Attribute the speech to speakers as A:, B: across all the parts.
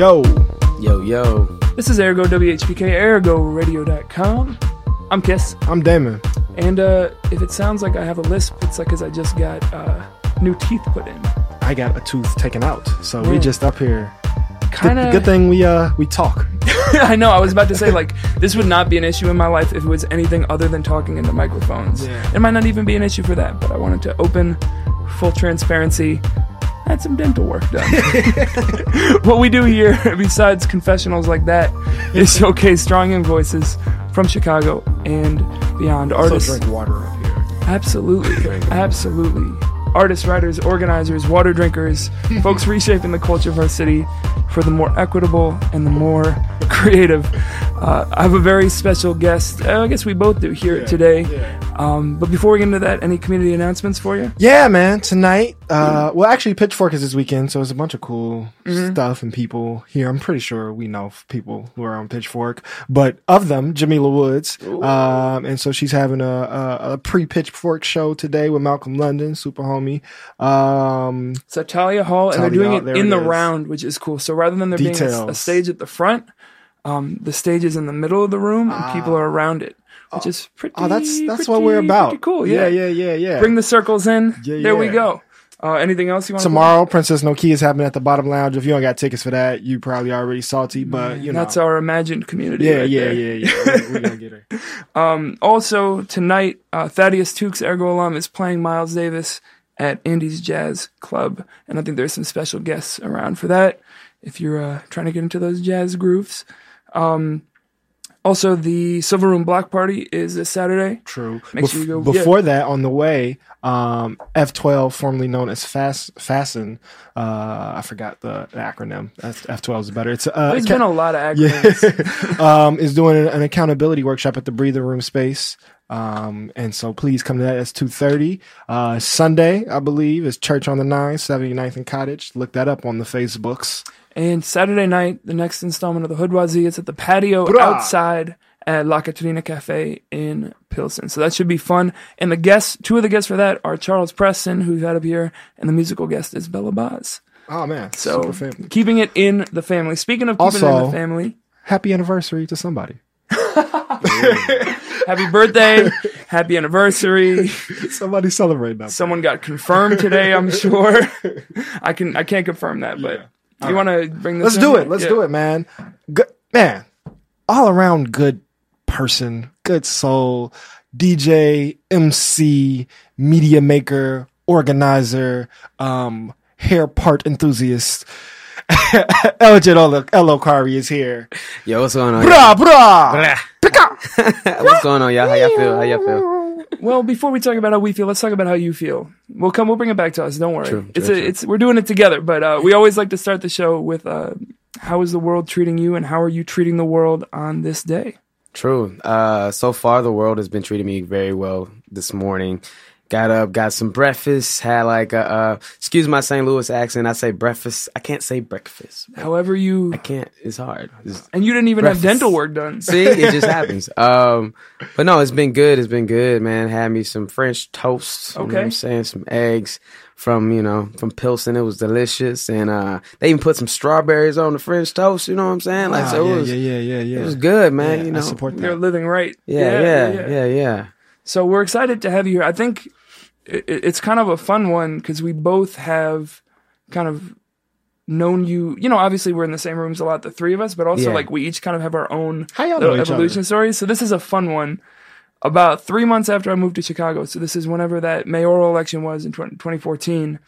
A: Hello.
B: Yo.
C: Yo, yo.
A: This is Ergo WHPK, ErgoRadio.com. I'm Kiss.
B: I'm Damon.
A: And uh, if it sounds like I have a lisp, it's like because I just got uh, new teeth put in.
B: I got a tooth taken out, so we
A: Yeah.
B: just up here.
A: Kind
B: Good,
A: of.
B: good thing we uh we talk.
A: I know. I was about to say like this would not be an issue in my life if it was anything other than talking into microphones.
B: Yeah.
A: It might not even be an issue for that, but I wanted to open full transparency. Had some dental work done. what we do here, besides confessionals like that, is showcase strong young voices from Chicago and beyond. Artists,
B: So drink water up here.
A: Absolutely. Absolutely. Artists, writers, organizers, water drinkers, folks reshaping the culture of our city for the more equitable and the more creative. Uh, I have a very special guest. Uh, I guess we both do here today. Um, but before we get into that, any community announcements for you?
B: Yeah, man. Tonight, uh, well, actually, Pitchfork is this weekend, so it's a bunch of cool stuff and people here. I'm pretty sure we know people who are on Pitchfork, but of them, Jamila Woods, um, and so she's having a, a, a pre-Pitchfork show today with Malcolm London, super homie. Um,
A: It's at Thalia Hall, and they're doing it in
B: it
A: the
B: is.
A: round, which is cool. So rather than there being a, a stage at the front, um, the stage is in the middle of the room, and people are around it, which is pretty.
B: oh, that's that's what we're about.
A: Pretty cool,
B: yeah, yeah, yeah, yeah.
A: Bring the circles in.
B: Yeah,
A: there we go. Uh, anything else you want
B: Tomorrow, Princess Nokia is happening at the Bottom Lounge. If you don't got tickets for that, you probably already salty, but you know.
A: That's our imagined community.
B: yeah,
A: right
B: yeah,
A: there.
B: yeah, yeah, We- We're gonna get her.
A: Um, also tonight, uh, Thaddeus Tukes, Ergo alum, is playing Miles Davis at Andy's Jazz Club, and I think there's some special guests around for that. If you're uh, trying to get into those jazz grooves. Um, also, the Silver Room Block Party is this Saturday.
B: True.
A: Make
B: Bef-
A: sure you go- yeah.
B: Before that, on the way, um, F12, formerly known as Fast Fasten, uh, I forgot the, the acronym. F12 is better. It's uh,
A: There's
B: acca-
A: been a lot of acronyms.
B: um, is doing an, an accountability workshop at the Breather Room space. Um, and so please come to that. It's 2.30. Uh, Sunday, I believe, is Church on the 9, 79th and Cottage. Look that up on the Facebooks.
A: And Saturday night, the next installment of the Hoodoisie, is at the patio
B: Bra.
A: outside at La Catrina Cafe in Pilsen. So that should be fun. And the guests, two of the guests for that are Charles Preston, who we've had up here, and the musical guest is Bella Baz.
B: Oh, man.
A: So keeping it in the family. Speaking of keeping it in
B: Also-
A: the family,
B: Happy anniversary to somebody.
A: happy birthday, happy anniversary.
B: Somebody celebrate that.
A: Someone got confirmed today, I'm sure. I can I can't confirm that, but you want to bring this
B: Let's
A: in?
B: do it. Let's
A: Yeah.
B: do it, man. Good man. All around good person, good soul, DJ, MC, media maker, organizer, um, hair part enthusiast. Elgin Elokari is here.
C: Yo, what's going on?
B: Bra bra.
C: y'all? what's going on, y'all? How y'all feel? How y'all feel?
A: Well, before we talk about how we feel, let's talk about how you feel. We'll come. We'll bring it back to us. Don't worry.
C: True,
A: it's
C: true,
A: a.
C: true.
A: It's we're doing it together. But uh, we always like to start the show with uh, how is the world treating you, and how are you treating the world on this day?
C: True. Uh, so far, the world has been treating me very well this morning. Got up, got some breakfast, had like a, uh, excuse my St. Louis accent. I say breakfast. I can't say breakfast.
A: However you.
C: I can't. It's hard. It's-
A: And you didn't even
C: Breakfast.
A: have dental work done.
C: See, it just happens. Um, but no, it's been good. It's been good, man. Had me some French toast. You know what
A: Okay.
C: I'm saying? Some eggs from, you know, from Pilsen. It was delicious. And, uh, they even put some strawberries on the French toast. You know what I'm saying? Like,
B: Ah,
C: so
B: yeah,
C: it was,
B: yeah, yeah, yeah, yeah.
C: it was good, man.
B: Yeah,
C: you know?
B: I support
A: You're living right.
C: yeah, yeah, yeah, yeah,
A: So we're excited to have you here. I think i- i- it's kind of a fun one because we both have kind of known you. You know, obviously we're in the same rooms a lot, the three of us, but also
C: Yeah.
A: like we each kind of have our own
B: How y'all
A: little
B: know each
A: evolution stories. So this is a fun one. About three months after I moved to Chicago, so this is whenever that mayoral election was in 20, 2014.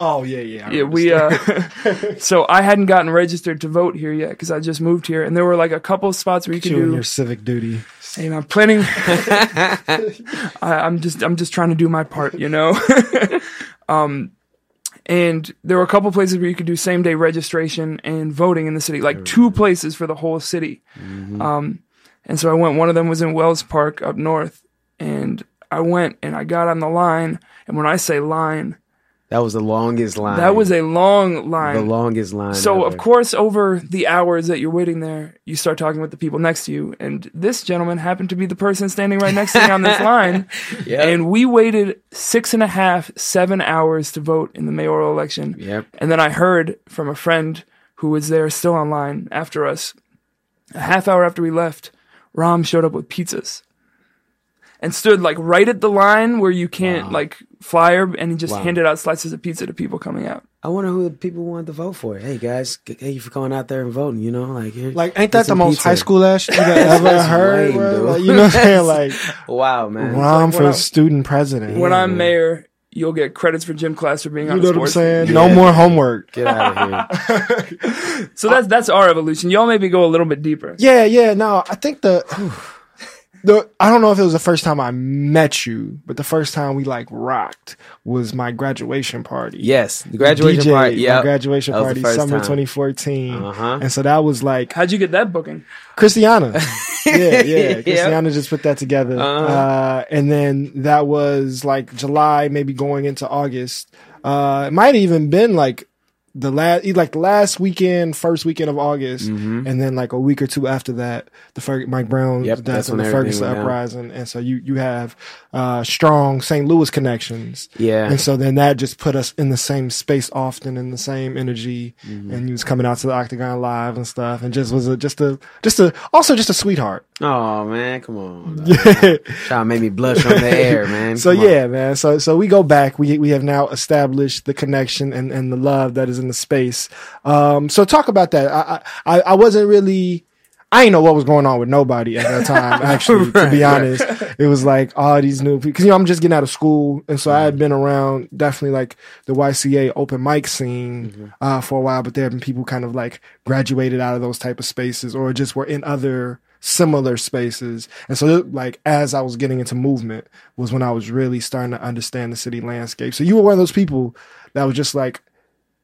B: Oh yeah, yeah. I
A: Yeah, we. Uh, so I hadn't gotten registered to vote here yet because I just moved here, and there were like a couple spots where you could do.
B: your civic duty.
A: Hey, I'm planning. I, I'm just I'm just trying to do my part, you know. um, and there were a couple places where you could do same day registration and voting in the city, like two places for the whole city. Um, and so I went. One of them was in Welles Park up north, and I went and I got on the line. And when I say line,
C: That was the longest line.
A: that was a long line.
C: the longest line.
A: So of course, over the hours that you're waiting there, you start talking with the people next to you, and this gentleman happened to be the person standing right next to me on this line,
C: Yep.
A: and we waited six and a half, seven hours to vote in the mayoral election,
C: Yep.
A: and then I heard from a friend who was there still online after us. A half hour after we left, Rahm showed up with pizzas and stood like right at the line where you can't
C: Wow.
A: like flyer and he just
C: Wow.
A: handed out slices of pizza to people coming out.
C: I wonder who the people wanted to vote for. Hey guys, g- thank you for going out there and voting. You know, like here,
B: Like, ain't that the most
C: pizza.
B: high school ass shit you ever heard?
C: lame.
B: Like, you know what I'm saying? Like,
C: Wow, man.
B: Rahm
A: like
B: for
A: when I-
B: student president.
A: When I'm
C: man.
A: mayor, you'll get credits for gym class for being
B: you
A: on
B: know what I'm saying?
A: team.
B: No more homework.
C: Get out of here.
A: So that's that's our evolution. Y'all maybe go a little bit deeper.
B: Yeah, yeah. No, I think the the I don't know if it was the first time I met you, but the first time we like rocked was my graduation party.
C: Yes, the graduation
B: DJ,
C: party.
B: my
C: Yeah,
B: graduation
C: That
B: party, summer
C: time.
B: 2014,
C: Uh-huh.
B: and so that was like
A: How'd you get that booking?
B: Christiana. yeah, yeah.
C: Yeah.
B: Christiana just put that together.
C: Uh-huh.
B: Uh, and then that was like July, maybe going into August. Uh, it might have even been like the last, like the last weekend, first weekend of August,
C: Mm-hmm.
B: and then like a week or two after that, the Fer- Mike Brown
C: Yep,
B: death
C: that's
B: and the Ferguson uprising, and so you you have uh, strong St. Louis connections.
C: Yeah.
B: And so then that just put us in the same space often, in the same energy,
C: Mm-hmm.
B: and he was coming out to the Octagon Live and stuff, and just was a just a just a also just a sweetheart.
C: Oh man, come on.
B: Yeah.
C: Trying make me blush on the air, man.
B: So
C: on.
B: yeah, man. So so we go back. We we have now established the connection and, and the love that is in the space. Um. So talk about that. I I I wasn't really. I didn't know what was going on with nobody at that time. Actually, to be
C: Right,
B: honest, it was like all these new people. Because you know I'm just getting out of school, and so I had been around definitely like the YCA open mic scene uh, for a while. But there have been people kind of like graduated out of those type of spaces, or just were in other similar spaces. And so like as I was getting into movement was when I was really starting to understand the city landscape. So you were one of those people that was just like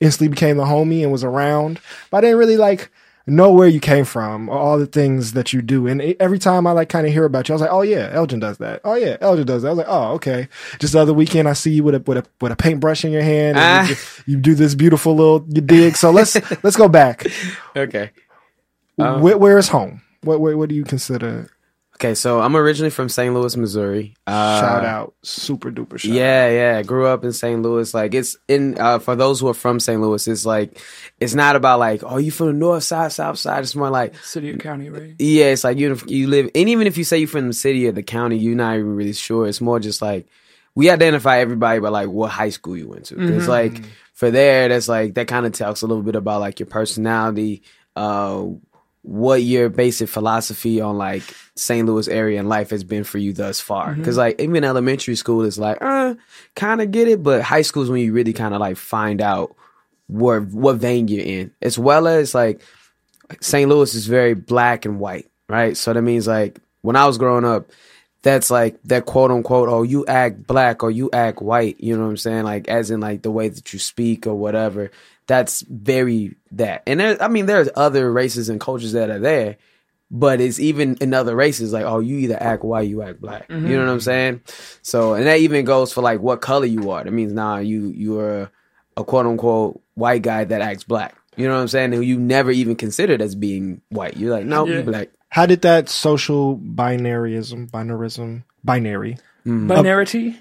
B: instantly became the homie and was around, but I didn't really like know where you came from or all the things that you do. And every time I like kind of hear about you, I was like, oh yeah, Elgin does that. Oh yeah, Elgin does that. I was like, oh okay. Just the other weekend, I see you with a with a with a paintbrush in your hand. And you,
C: Ah.
B: you do this beautiful little you dig. So let's let's go back.
C: Okay. Um,
B: where, where is home? What, what what do you consider?
C: Okay, so I'm originally from St. Louis, Missouri. Uh,
B: shout out, super duper shout. out.
C: Yeah, yeah. Grew up in St. Louis. Like it's in uh, for those who are from St. Louis, it's like it's not about like oh you from the north side, south side. It's more like
A: City or county, right?
C: yeah, it's like you you live, and even if you say you're from the city or the county, you're not even really sure. It's more just like we identify everybody by like what high school you went to. It's like for there, that's like that kind of talks a little bit about like your personality, uh, what your basic philosophy on like St. Louis area and life has been for you thus far. Because like even elementary school is like, uh, kind of get it, but high school is when you really kind of like find out where what vein you're in, as well as like St. Louis is very black and white, right? So that means like when I was growing up, that's like that quote unquote, oh, you act black or you act white, you know what I'm saying? Like as in like the way that you speak or whatever. That's very that. And there, I mean, there's other races and cultures that are there, but it's even in other races like, oh, you either act white, you act black. You know what I'm mm-hmm. saying? So, and that even goes for like what color you are. That means now you you are a quote unquote white guy that acts black. You know what I'm saying? Who you never even considered as being white. You're like, no,
A: Yeah.
C: you black.
B: How did that social binaryism, binarism, binary?
A: Binarity?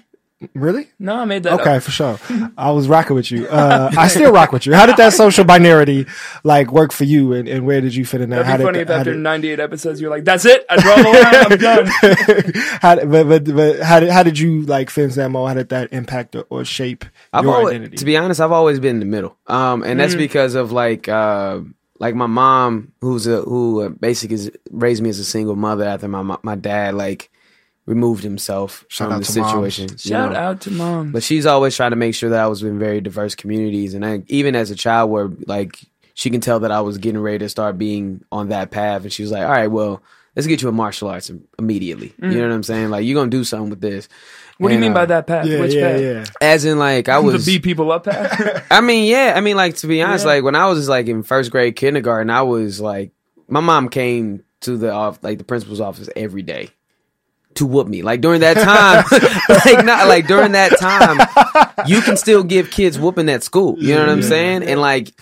B: Really?
A: No, I made that
B: Okay,
A: up.
B: for sure. I was rocking with you. Uh, I still rock with you. How did that social binarity like work for you, and, and where did you fit in that?
A: That'd
B: how
A: be funny
B: did,
A: if
B: how
A: after
B: did-
A: 98 episodes you're like, that's it. I draw the line. I'm done.
B: how did, but, but, but how did how did you like fit into that mode? How did that impact or, or shape
C: I've
B: your
C: always,
B: identity?
C: to be honest, I've always been in the middle. Um, and that's because of like, uh, like my mom, who's a who uh, basically raised me as a single mother after my my, my dad like removed himself
B: Shout
C: from
B: out
C: the
B: to moms.
C: situation. you
A: Shout
C: know?
A: out to mom.
C: But she's always trying to make sure that I was in very diverse communities, and I, even as a child, where like she can tell that I was getting ready to start being on that path, and she was like, "All right, well, let's get you a martial arts immediately." You know what I'm saying? Like, you're gonna do something with this.
A: what do you mean
C: uh,
A: by that path?
B: yeah,
A: Which
B: yeah,
A: path?
B: yeah.
C: As in, like, I was
A: the beat people up path?
C: I mean, yeah. I mean, like to be honest,
A: Yeah.
C: like when I was like in first grade kindergarten, I was like, my mom came to the off like the principal's office every day to whoop me. Like during that time, like not like during that time, you can still give kids whooping at school. You know what I'm saying? And like,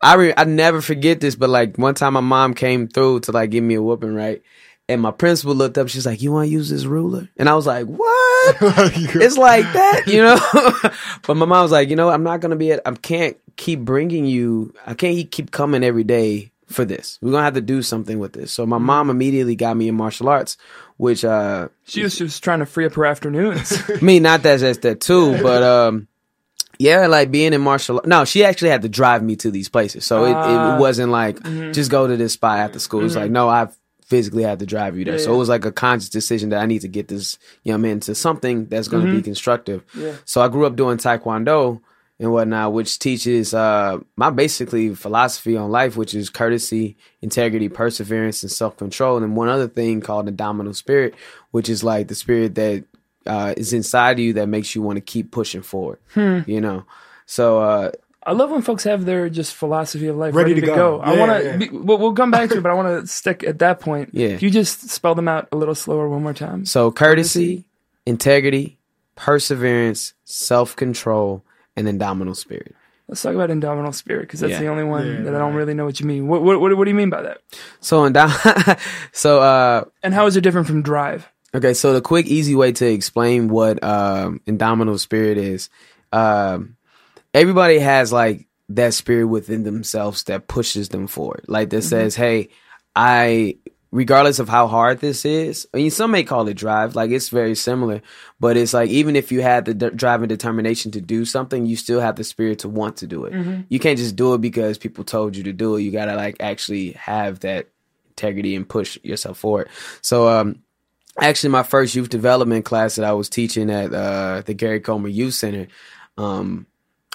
C: I re- I never forget this, but like one time my mom came through to like give me a whooping, right? And my principal looked up. She's like, "You want to use this ruler?" And I was like, "What?" it's like that, you know. but my mom was like, "You know, I'm not gonna be. At, I can't keep bringing you. I can't keep coming every day for this. We're gonna have to do something with this." So my mm-hmm. mom immediately got me in martial arts, which uh,
A: She was just trying to free up her afternoons.
C: me not that that's that too, but um, yeah, like being in martial. No, she actually had to drive me to these places, so it,
A: Ah.
C: it wasn't like just go to this spot after school. It's like no, I physically had to drive you there, so
A: yeah.
C: it was like a conscious decision that I need to get this young man to something that's going to be constructive.
A: Yeah.
C: So I grew up doing taekwondo and whatnot, which teaches uh, my basically philosophy on life, which is courtesy, integrity, perseverance, and self control. And then one other thing called the domino spirit, which is like the spirit that uh, is inside of you that makes you want to keep pushing forward. You know, so uh,
A: I love when folks have their just philosophy of life
B: Ready
A: ready,
B: to
A: to,
B: go.
A: go. I want to.
B: yeah.
A: We'll, we'll come back to it, but I want to stick at that point.
C: Yeah.
A: If you just spell them out a little slower one more time.
C: so courtesy, integrity, perseverance, self control, and then domino spirit.
A: Let's talk about indomitable spirit because that's
C: Yeah.
A: the only one
B: Yeah,
A: that I don't really know what you mean. What, what what what do you mean by that?
C: So in dom- so uh,
A: And how is it different from drive?
C: Okay, so the quick, easy way to explain what um, indomitable spirit is, um, everybody has like that spirit within themselves that pushes them forward, like that says, "Hey, I." Regardless of how hard this is, I mean, some may call it drive. Like it's very similar, but it's like even if you had the d- drive and determination to do something, you still have the spirit to want to do it. You can't just do it because people told you to do it. You gotta like actually have that integrity and push yourself forward. So, um, actually my first youth development class that I was teaching at uh, the Gary Comer Youth Center. Um,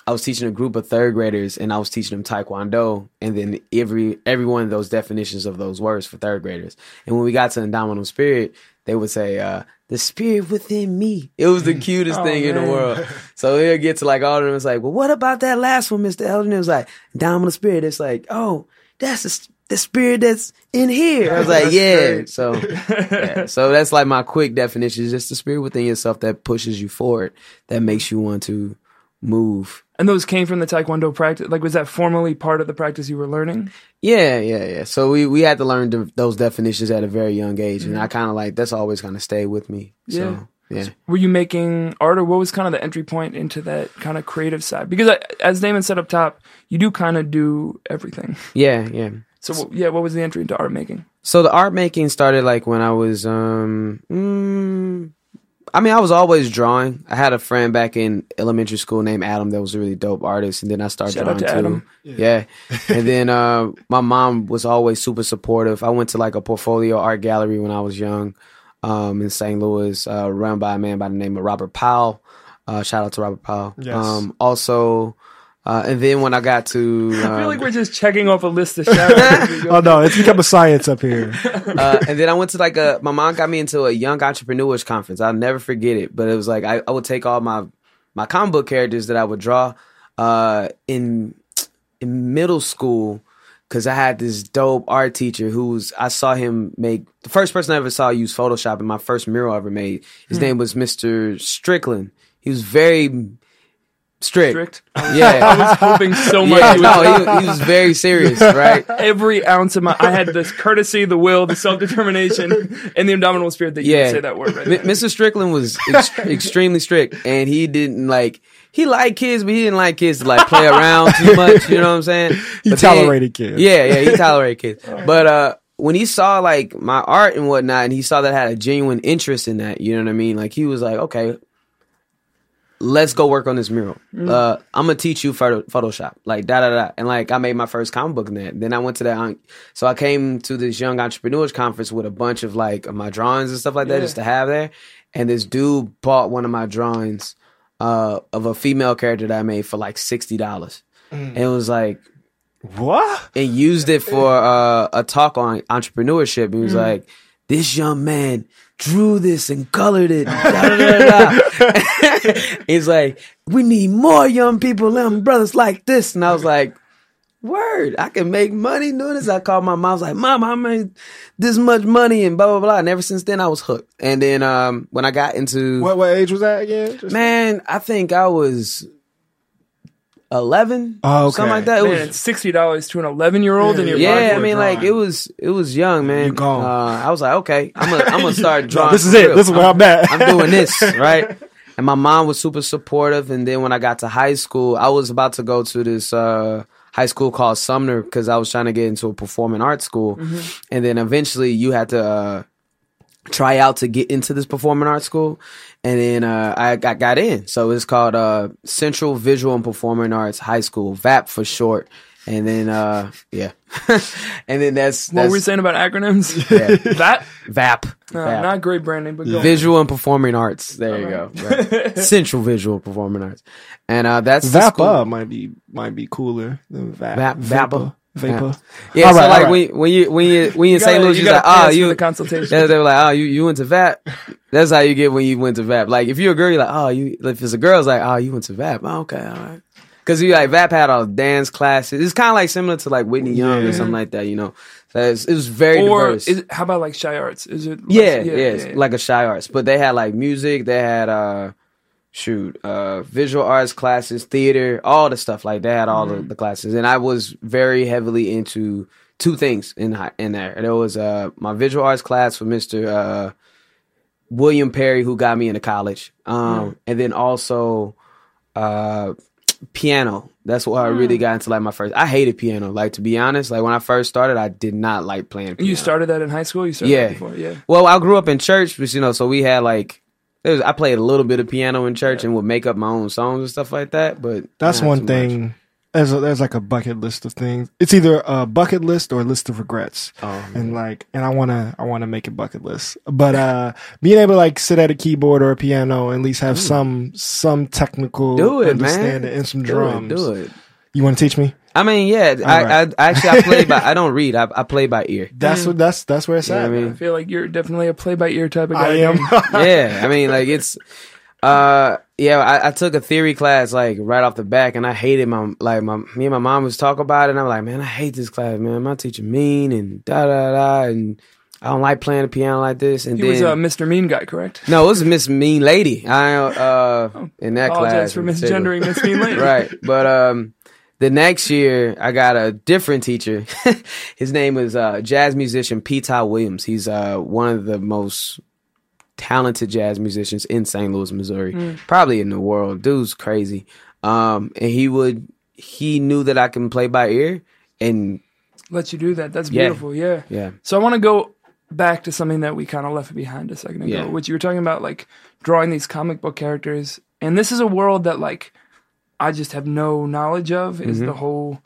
C: I was teaching a group of third graders, and I was teaching them Taekwondo, and then every every one of those definitions of those words for third graders. And when we got to Indomitable Spirit, they would say, uh, "The spirit within me." It was the cutest
A: Oh,
C: thing in the world. So he'll get to like all of them. It's like, well, what about that last one, Mister Eldon? It was like Indomitable Spirit. It's like, oh, that's the, the spirit that's in here. I was like, yeah. So, yeah. so that's like my quick definition: is just the spirit within yourself that pushes you forward, that makes you want to move.
A: And those came from the Taekwondo practice. Like, was that formally part of the practice you were learning?
C: Yeah, yeah, yeah. So we we had to learn th- those definitions at a very young age, and I kind of like that's always kind of stay with me. So yeah.
A: Were you making art, or what was kind of the entry point into that kind of creative side? Because I, as Damon said up top, you do kind of do everything.
C: Yeah, yeah.
A: So yeah, what was the entry into art making?
C: So the art making started like when I was um mm, I mean I was always drawing. I had a friend back in elementary school named Adam that was a really dope artist and then I started
A: Shout out
C: drawing
A: to
C: too.
A: Adam.
C: Yeah. and then uh my mom was always super supportive. I went to like a portfolio art gallery when I was young um in St. Louis uh run by a man by the name of Robert Powell. Uh shout out to Robert Powell.
B: Yes.
C: Um also uh and then when I got to
A: I feel
C: um,
A: like we're just checking off a list of shout outs. as we go.
B: Oh no, it's become a science up here.
C: uh, and then I went to like a my mom got me into a young entrepreneurs conference. I'll never forget it. But it was like I, I would take all my my comic book characters that I would draw uh, in in middle school because I had this dope art teacher who was I saw him make the first person I ever saw use Photoshop in my first mural I ever made. His name was Mr. Strickland. He was very strict.
A: Strict.
C: Yeah.
A: I was hoping so much.
C: yeah,
A: you
C: no, he, he was very serious, right?
A: every ounce of my I had this courtesy, the will, the self determination, and the indomitable spirit that you
C: Yeah.
A: would say that word right
C: M- Mr. Strickland was ex- extremely strict, and he didn't like. He liked kids, but he didn't like kids to like play around too much. You know what I'm saying?
B: He
C: But then-
B: tolerated kids.
C: Yeah, yeah, he tolerated kids. But uh, when he saw like my art and whatnot, and he saw that I had a genuine interest in that, you know what I mean? Like he was like, okay. Let's go work on this mural. Uh, I'm gonna teach you photo- Photoshop, like da da da, and like I made my first comic book in that. Then I went to that, so I came to this young entrepreneurs conference with a bunch of like my drawings and stuff like that,
A: Yeah.
C: just to have there. And this dude bought one of my drawings uh, of a female character that I made for like sixty dollars, and it was like,
B: What?
C: and used it for uh, a talk on entrepreneurship. He was
A: Mm.
C: like, "This young man drew this and colored it." da, da, da. He's like, "We need more young people, young brothers like this." And I was like, "Word, I can make money doing this." I called my mom. I was like, "Mom, I made this much money," and blah blah blah. And ever since then, I was hooked. And then um, when I got into
B: What what age was that again? Just-
C: Man, I think I was eleven,
B: Oh, okay.
C: something like that. It
A: Man,
C: was
A: sixty dollars to an eleven year old, and you're
C: yeah, I mean, like it was it was young, man.
B: You gone.
C: Uh, I was like, okay, I'm gonna I'm gonna start drawing.
B: this is it.
C: real.
B: This is where I'm at.
C: I'm doing this, right? And my mom was super supportive. And then when I got to high school, I was about to go to this uh, high school called Sumner because I was trying to get into a performing arts school.
B: Mm-hmm.
C: And then eventually you had to uh, try out to get into this performing arts school. And then uh, I got, got in. So it's called uh, Central Visual and Performing Arts High School, VAP for short. And then, uh, yeah. and then that's,
A: What
C: that's
A: were we saying about acronyms?
C: Yeah.
A: that
C: VAP.
A: uh,
C: VAP.
A: not great branding, but go.
C: Visual and Performing Arts. There you go. Right. Central Visual Performing Arts. And uh that's the.
B: Vapa might be might be cooler than Vap.
C: Vap-
B: Vapor. Vapor.
C: Yeah,
B: All
C: so
B: right,
C: like
B: all right.
C: when when you when you when you in
A: You gotta-
C: St. Louis,
A: you
C: you're like,
A: gotta ah,
C: oh,
A: pay
C: you
A: the consultation.
C: Yeah, they were like, oh, you you went to VAP. That's how you get when you went to VAP. Like if you're a girl, you're like, oh, you. If it's a girl, it's like, oh, you went to VAP. Oh, okay, all right. Because you like VAP had all the dance classes. It's kind of like similar to like Whitney Young
B: Yeah.
C: or something like that. You know, so it's, it was very
A: or
C: diverse.
A: is how about like ChiArts? Is it? less-
C: Yeah, yeah, it's like a ChiArts. But they had like music, they had uh shoot, uh visual arts classes, theater, all the stuff. Like had all the, the classes. And I was very heavily into two things in in there. There was uh my visual arts class with Mr. uh William Perry who got me into college. Um and then also uh piano. That's why I really got into like my first I hated piano. Like to be honest, like when I first started I did not like playing piano.
A: You started that in high school. You started
C: Yeah.
A: that before. Yeah.
C: Well, I grew up in church, but you know, so we had like, was, I played a little bit of piano in church and would make up my own songs and stuff like that. But
B: That's one thing.
C: much.
B: There's a, there's like a bucket list of things. It's either a bucket list or a list of regrets.
C: Oh,
B: and like, and I wanna I wanna make a bucket list. But uh, being able to like sit at a keyboard or a piano and at least have some some technical
C: Do it, man.
B: understanding and some
C: Do it,
B: drums.
C: do it.
B: You want to teach me?
C: I mean, yeah. I,
B: right.
C: I actually I play by. I don't read. I, I play by ear.
B: That's what that's that's where it's
C: You
B: at.
C: what I
A: I feel like you're definitely a play by ear type of guy.
B: I am.
C: yeah, I mean, like it's, uh, yeah. I, I took a theory class like right off the back, and I hated my like my me and my mom was talk about it, and I'm like, man, I hate this class, man. My teacher mean and da da da, and I don't like playing the piano like this. And
A: He
C: then
A: was a Mr. Mean guy, correct?
C: no, it was Miss Mean Lady. I uh in that
A: Apologize
C: class
A: for
C: in particular.
A: misgendering Miss Mean Lady.
C: right. But um the next year I got a different teacher. His name was uh jazz musician Pete Ty Williams. He's uh one of the most talented jazz musicians in St. Louis, Missouri. Probably in the world. Dude's crazy. Um and he would he knew that I can play by ear and
A: Let you do that. That's
C: Yeah.
A: beautiful. Yeah.
C: yeah.
A: So I want to go back to something that we kind of left behind a second ago,
C: Yeah.
A: which you were talking about, like drawing these comic book characters. And this is a world that, like, I just have no knowledge of. Is
C: Mm-hmm.
A: the whole,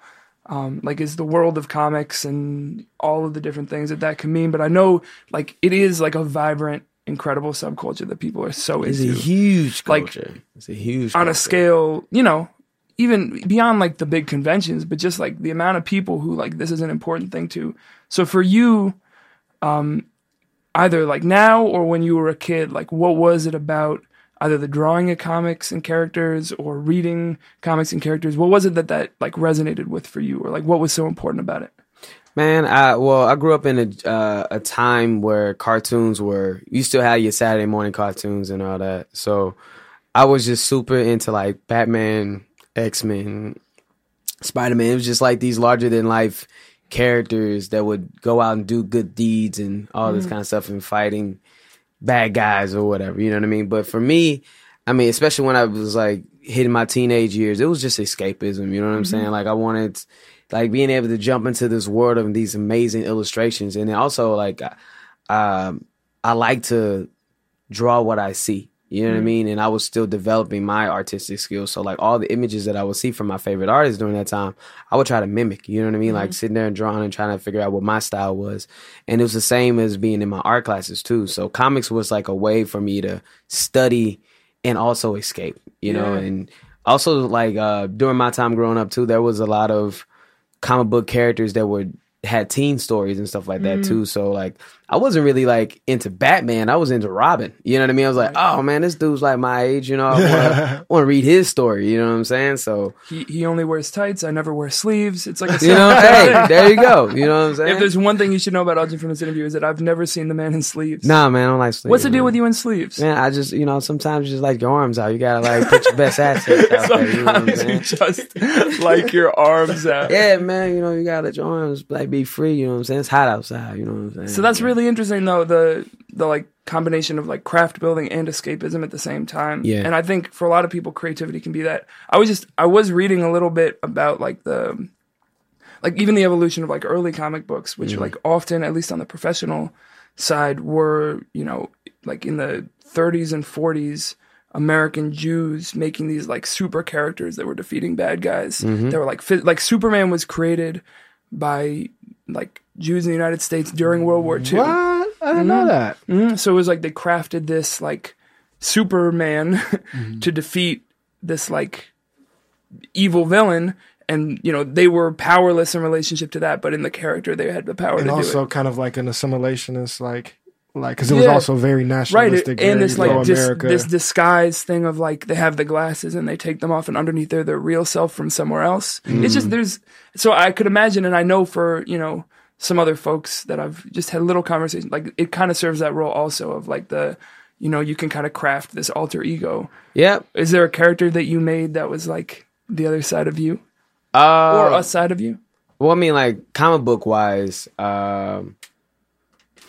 A: um, like, is the world of comics and all of the different things that that can mean. But I know, like, it is like a vibrant, incredible subculture that people are so
C: It's a
A: into
C: huge
A: Like,
C: culture. it's a huge
A: on a scale, you know, even beyond like the big conventions, but just like the amount of people who like this is an important thing to. So for you, um, either like now or when you were a kid, like what was it about either the drawing of comics and characters or reading comics and characters? What was it that that like resonated with for you, or like what was so important about it?
C: Man, I well, I grew up in a uh, a time where cartoons were. You still had your Saturday morning cartoons and all that. So I was just super into like Batman, X Men, Spider Man. It was just like these larger than life characters that would go out and do good deeds and all this kind of stuff and fighting bad guys or whatever. You know what I mean? But for me, I mean, especially when I was like hitting my teenage years, it was just escapism. You know what I'm saying? Like I wanted, like being able to jump into this world of these amazing illustrations, and then also like, um, I like to draw what I see. You know what I mm. mean? And I was still developing my artistic skills. So like all the images that I would see from my favorite artists during that time, I would try to mimic. You know what I mean? Like mm. sitting there and drawing and trying to figure out what my style was. And it was the same as being in my art classes too. So comics was like a way for me to study and also escape. You know, and also like uh during my time growing up too, there was a lot of comic book characters that were had teen stories and stuff like that mm. too. So like I wasn't really like into Batman. I was into Robin. You know what I mean? I was like, oh man, this dude's like my age. You know, I want to read his story. You know what I'm saying? So
A: He he only wears tights. I never wear sleeves. It's like a
C: you know, hey, there you go. You know what I'm saying?
A: If there's one thing you should know about Elgin from this interview is that I've never seen the man in sleeves.
C: nah, man, I don't like sleeves.
A: What's the deal
C: man.
A: with you in sleeves?
C: Man, I just you know sometimes you just like your arms out. You gotta like put your best assets out there. You know what I'm
A: Sometimes you just like your arms out.
C: Yeah, man, you know you gotta let your arms like be free. You know what I'm saying? It's hot outside. You know what I'm saying?
A: So that's really interesting, though the the like combination of like craft building and escapism at the same time.
C: Yeah.
A: and I think for a lot of people, creativity can be that. I was just I was reading a little bit about like the like even the evolution of like early comic books, which mm-hmm. like often, at least on the professional side, were you know like in the 30s and 40s. American Jews making these like super characters that were defeating bad guys. Mm-hmm. They were like like Superman was created by like Jews in the United States during World War II.
B: What? I didn't know mm-hmm. that.
A: Mhm. So it was like they crafted this like Superman mm-hmm. to defeat this like evil villain, and you know they were powerless in relationship to that, but in the character they had the power
B: And
A: to do
B: also
A: it.
B: kind of like an assimilationist, like, like, because it was also very nationalistic,
A: Right,
B: nationalistic.
A: and this like dis- this disguise thing of like they have the glasses and they take them off, and underneath they're their real self from somewhere else. Mm. It's just there's so I could imagine, and I know for you know some other folks that I've just had little conversations. Like it kind of serves that role also of like the you know you can kind of craft this alter ego.
C: Yeah.
A: Is there a character that you made that was like the other side of you
C: Uh,
A: or a side of you?
C: well, I mean, like comic book wise, um,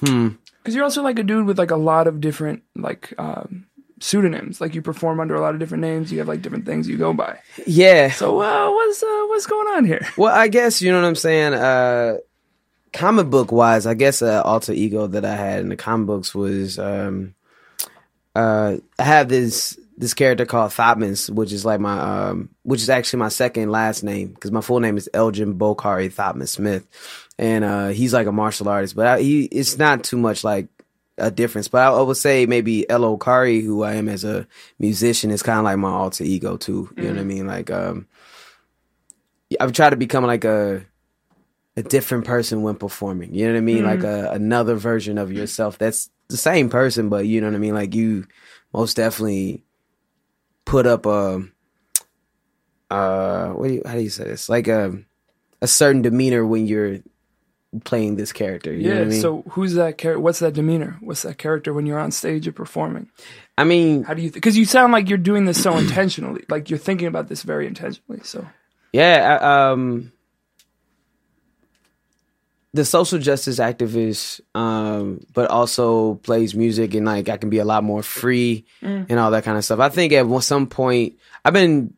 C: hmm.
A: Because you're also like a dude with like a lot of different like um, pseudonyms. Like you perform under a lot of different names. You have like different things you go by.
C: Yeah.
A: So uh, what's uh, what's going on here?
C: Well, I guess you know what I'm saying. Uh, comic book wise, I guess uh, alter ego that I had in the comic books was um, uh, I have this this character called Thotmans, which is like my um, which is actually my second last name because my full name is Elgin Bokari Thotman Smith, and uh, he's like a martial artist, but I, he it's not too much like a difference. But I, I would say maybe El Okari, who I am as a musician, is kind of like my alter ego too. You know what I mean? Like um, I've tried to become like a a different person when performing. You know what I mean? Like a another version of yourself. That's the same person, but you know what I mean? Like you most definitely put up a uh what do you how do you say this? Like a a certain demeanor when you're playing this character. You know
A: yeah.
C: what I mean?
A: So who's that character? What's that demeanor? What's that character when you're on stage or performing?
C: I mean,
A: How do you? Because you sound like you're doing this so intentionally. Like you're thinking about this very intentionally. So
C: Yeah, I, um, the social justice activist, um, but also plays music and like I can be a lot more free and all that kind of stuff. I think at some point I've been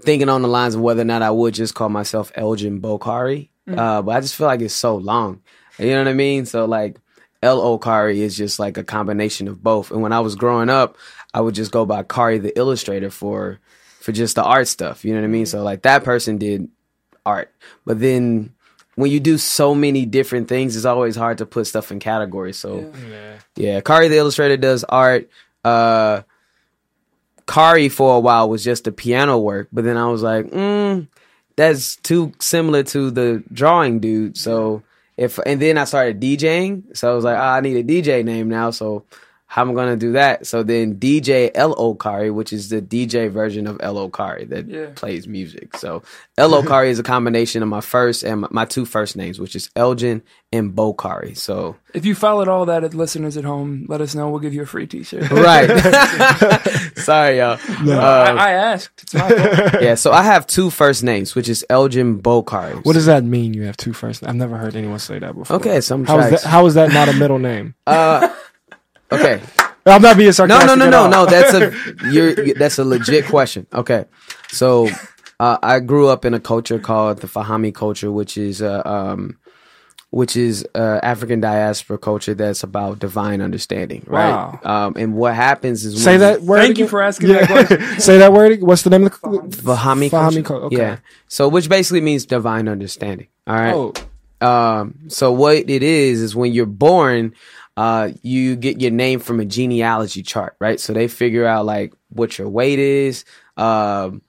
C: thinking on the lines of whether or not I would just call myself Elgin Bokari, uh, but I just feel like it's so long. You know what I mean? So like El Okari is just like a combination of both. And when I was growing up, I would just go by Kari the illustrator for for just the art stuff. You know what I mean? So like that person did art. But then when you do so many different things, it's always hard to put stuff in categories. So yeah, Kari the illustrator does art. Uh Kari for a while was just the piano work, but then I was like, mm, that's too similar to the drawing dude. So if and then I started DJing, so I was like, ah, I need a DJ name now. So how am I gonna do that? So then DJ L Okari, which is the DJ version of L Okari that
A: Yeah.
C: plays music. So L Okari is a combination of my first and my, my two first names, which is Elgin and Bokari. So
A: if you followed all that, at listeners at home, let us know. We'll give you a free T-shirt.
C: right. Sorry, y'all. Uh,
A: I, I asked. It's my fault.
C: yeah, so I have two first names, which is Elgin Bokari.
B: What does that mean? You have two first. I've never heard anyone say that before.
C: Okay, some
B: How is that? How is that not a middle name?
C: Uh, okay.
B: I'm not being
C: No,
B: sarcastic.
C: no, no,
B: at
C: no,
B: all.
C: no. That's a you're, that's a legit question. Okay, so uh, I grew up in a culture called the Fahami culture, which is uh, um, which is uh, African diaspora culture that's about divine understanding, right? Um, and what happens is
B: Say that word.
A: Thank you for asking that question.
B: Say that word. What's the name of the
C: Fahami,
B: Fahami
C: culture.
B: culture, okay.
C: Yeah. So which basically means divine understanding. All right.
B: Oh,
C: Um, so what it is is when you're born, uh, you get your name from a genealogy chart, right? So they figure out like what your weight is, um,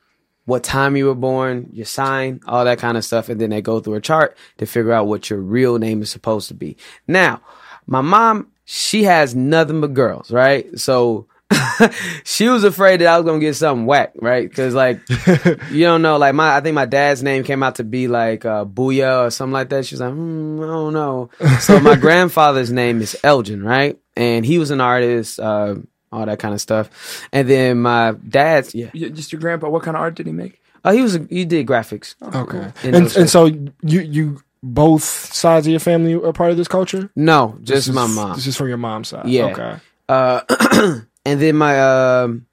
C: what time you were born, your sign, all that kind of stuff, and then they go through a chart to figure out what your real name is supposed to be. Now, my mom, she has nothing but girls, right? So she was afraid that I was gonna get something whack, right? Because like you don't know, like my I think my dad's name came out to be like uh, Booyah or something like that. She's like, hmm, I don't know. So my grandfather's name is Elgin, right? And he was an artist, uh, all that kind of stuff. And then my dad's, yeah,
A: Just your grandpa. What kind of art did he make?
C: oh, he was a, he did graphics.
B: Okay.
C: And
B: And
C: those-
B: so you you both sides of your family are part of this culture.
C: No, just
B: This
C: my
B: is-
C: mom.
B: This is from your mom's side.
C: Yeah.
B: Okay.
C: Uh, and then my um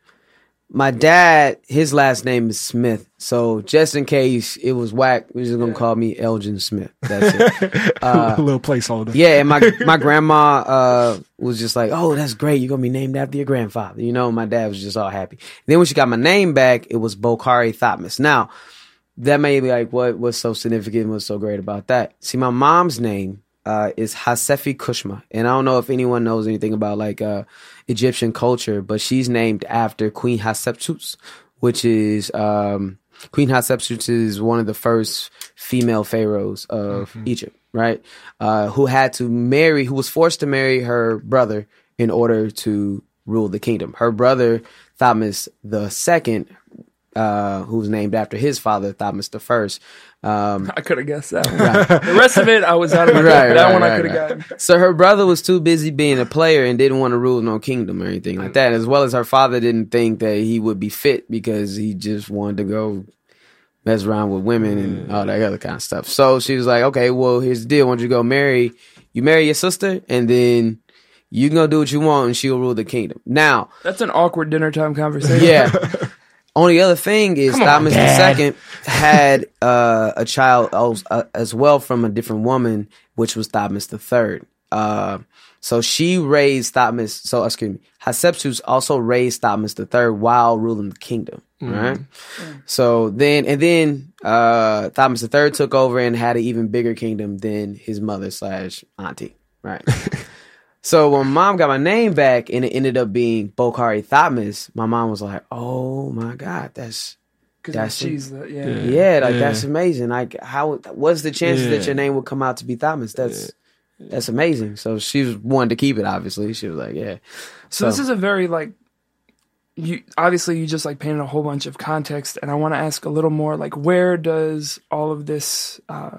C: my dad, his last name is Smith. So just in case it was whack, we're just gonna call me Elgin Smith. That's it.
B: a little placeholder.
C: yeah, and my my grandma uh was just like, "Oh, that's great. You're gonna be named after your grandfather." You know, my dad was just all happy. then when she got my name back, it was Bokari Thutmose. Now that may be like, what what's so significant? What's so great about that? See, my mom's name uh, is Hasefi Kushma, and I don't know if anyone knows anything about like uh, Egyptian culture, but she's named after Queen Hatshepsut, which is um, Queen Hatshepsut is one of the first female pharaohs of Egypt, right? Uh, who had to marry, who was forced to marry her brother in order to rule the kingdom. Her brother Thutmose the second, uh, who was named after his father Thutmose the first. Um,
A: I could have guessed that. One. the rest of it, I was out of my
C: Right,
A: depth. That
C: right,
A: one I could have
C: right.
A: gotten.
C: So her brother was too busy being a player and didn't want to rule no kingdom or anything like that. As well as her father didn't think that he would be fit because he just wanted to go mess around with women and all that other kind of stuff. So she was like, okay, well, here's the deal. Why don't you go marry, you marry your sister and then you can go do what you want and she'll rule the kingdom. Now,
A: That's an awkward dinner time conversation.
C: yeah. Only other thing is
A: Come on,
C: Thutmose
A: Dad.
C: II had uh, a child als- uh, as well from a different woman, which was Thutmose III. Uh, so she raised Thutmose. So excuse me, Hatshepsut also raised Thutmose III while ruling the kingdom. Right. So then, and then uh, Thutmose III took over and had an even bigger kingdom than his mother slash auntie. Right. So when mom got my name back and it ended up being Bokari Thutmose, my mom was like, "Oh my god, that's That's
A: she's the yeah.
C: yeah, like
B: Yeah.
C: that's amazing. Like how what's the chances that your name would come out to be Thutmose? That's that's amazing." So she was wanted to keep it. Obviously, she was like, "Yeah."
A: So, this is a very like you obviously you just like painted a whole bunch of context and I want to ask a little more like where does all of this uh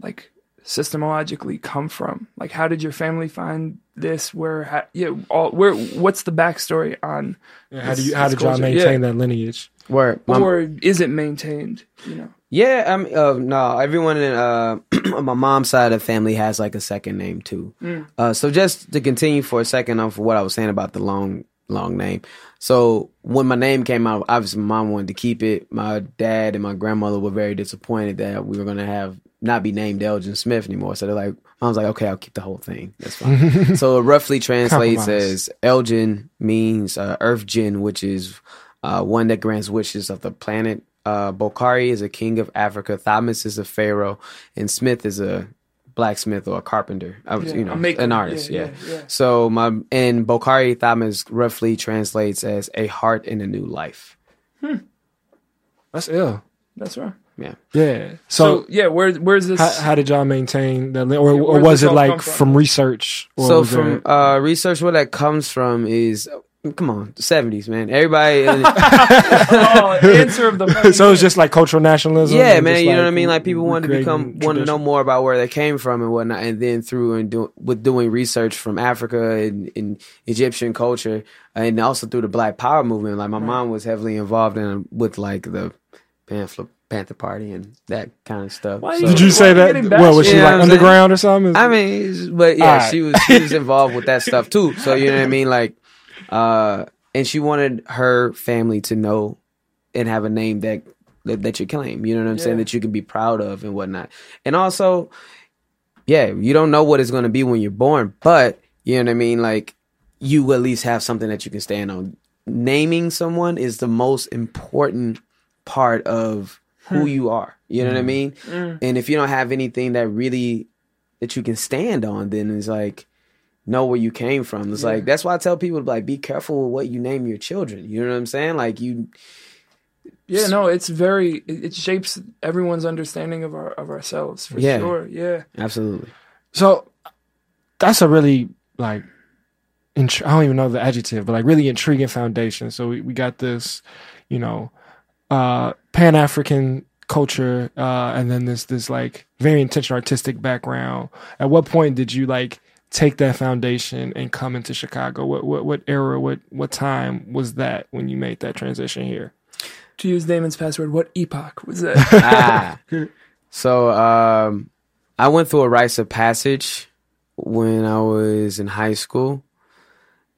A: like systemologically come from? Like how did your family find this? Where ha- yeah, all where what's the backstory on
B: How do you how
A: this
B: did y'all maintain
A: Yeah.
B: that lineage?
C: Where, My-
A: or is it maintained, you know?
C: Yeah, I mean, uh, no, everyone in uh, on my mom's side of the family has like a second name too. Uh, so just to continue for a second on for what I was saying about the long, long name. So when my name came out, obviously my mom wanted to keep it. My dad and my grandmother were very disappointed that we were going to have not be named Elgin Smith anymore. So they're like, I was like, okay, I'll keep the whole thing. That's fine. so it roughly translates as Elgin means uh, Earth Jin, which is uh, one that grants wishes of the planet. Uh, Bokari is a king of Africa. Thutmose is a pharaoh, and Smith is a blacksmith or a carpenter. I was,
A: Yeah,
C: you know,
A: a maker.
C: an artist.
A: Yeah,
C: Yeah,
A: yeah, yeah.
C: So my and Bokari Thutmose roughly translates as a heart in a new life. Hmm.
B: That's ill.
A: That's right.
C: Yeah.
B: Yeah.
A: So,
B: So,
A: yeah, where where's this
B: how, how did y'all maintain that, li- or, or was it like
A: from?
B: from research? Or
C: so from
B: there-
C: uh, research, where that comes from is. Come on, seventies, man. Everybody,
A: oh, answer of the
B: so it's just like cultural nationalism.
C: yeah, man.
B: just,
C: You know what I mean? Like people wanted to
B: recreating
C: become, wanted to know more about where they came from and whatnot, and then through and do, with doing research from Africa and, and Egyptian culture, and also through the Black Power movement. Like my mom was heavily involved in with like the Panther Panther Party and that kind of stuff.
A: Why
C: So-
B: Did you say that?
A: you getting
B: What was she
C: bashed?
B: like
C: Yeah,
B: underground or something?
C: I mean, but yeah,
B: Alright.
C: she was she was involved with that stuff too. So you know what I mean, like, uh, and she wanted her family to know and have a name that that, that you claim. You know what I'm saying? That you can be proud of and whatnot. And also, yeah, you don't know what it's going to be when you're born, but you know what I mean. Like, you at least have something that you can stand on. Naming someone is the most important part of who hmm. you are. You know what I hmm. mean? Hmm. And if you don't have anything that really that you can stand on, then it's like know where you came from. It's like that's why I tell people like be careful with what you name your children. You know what I'm saying? Like you
A: Yeah, no, it's very. It, it shapes everyone's understanding of our of ourselves for
C: Yeah.
A: sure. Yeah.
C: Absolutely.
B: So that's a really like int- I don't even know the adjective, but like really intriguing foundation. So we, we got this, you know, uh Pan African culture, uh, and then this this like very intentional artistic background. At what point did you like take that foundation and come into Chicago? What what what era, what what time was that when you made that transition here?
A: To use Damon's password, what epoch was that?
C: ah. So um, I went through a rites of passage when I was in high school,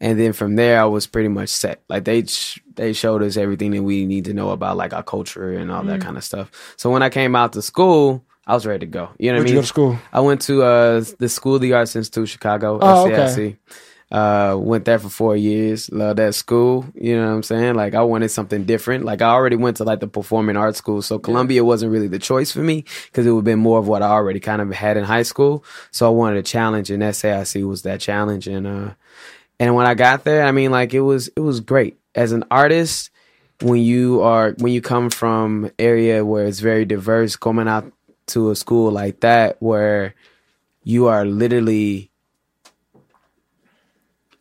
C: and then from there I was pretty much set. Like they sh- they showed us everything that we need to know about like our culture and all that kind of stuff. So when I came out to school, I was ready to go. You know what
B: Where'd
C: I
B: you
C: mean?
B: go to school?
C: I went to uh, the School of the Arts Institute, Chicago,
B: Oh,
C: SAIC. Uh, went there for four years. Loved that school. You know what I'm saying? Like I wanted something different. Like I already went to like the performing arts school, so Columbia wasn't really the choice for me because it would have been more of what I already kind of had in high school. So I wanted a challenge, and SAIC was that challenge. And uh, and when I got there, I mean, like it was it was great as an artist. When you are when you come from area where it's very diverse, coming out to a school like that where you are literally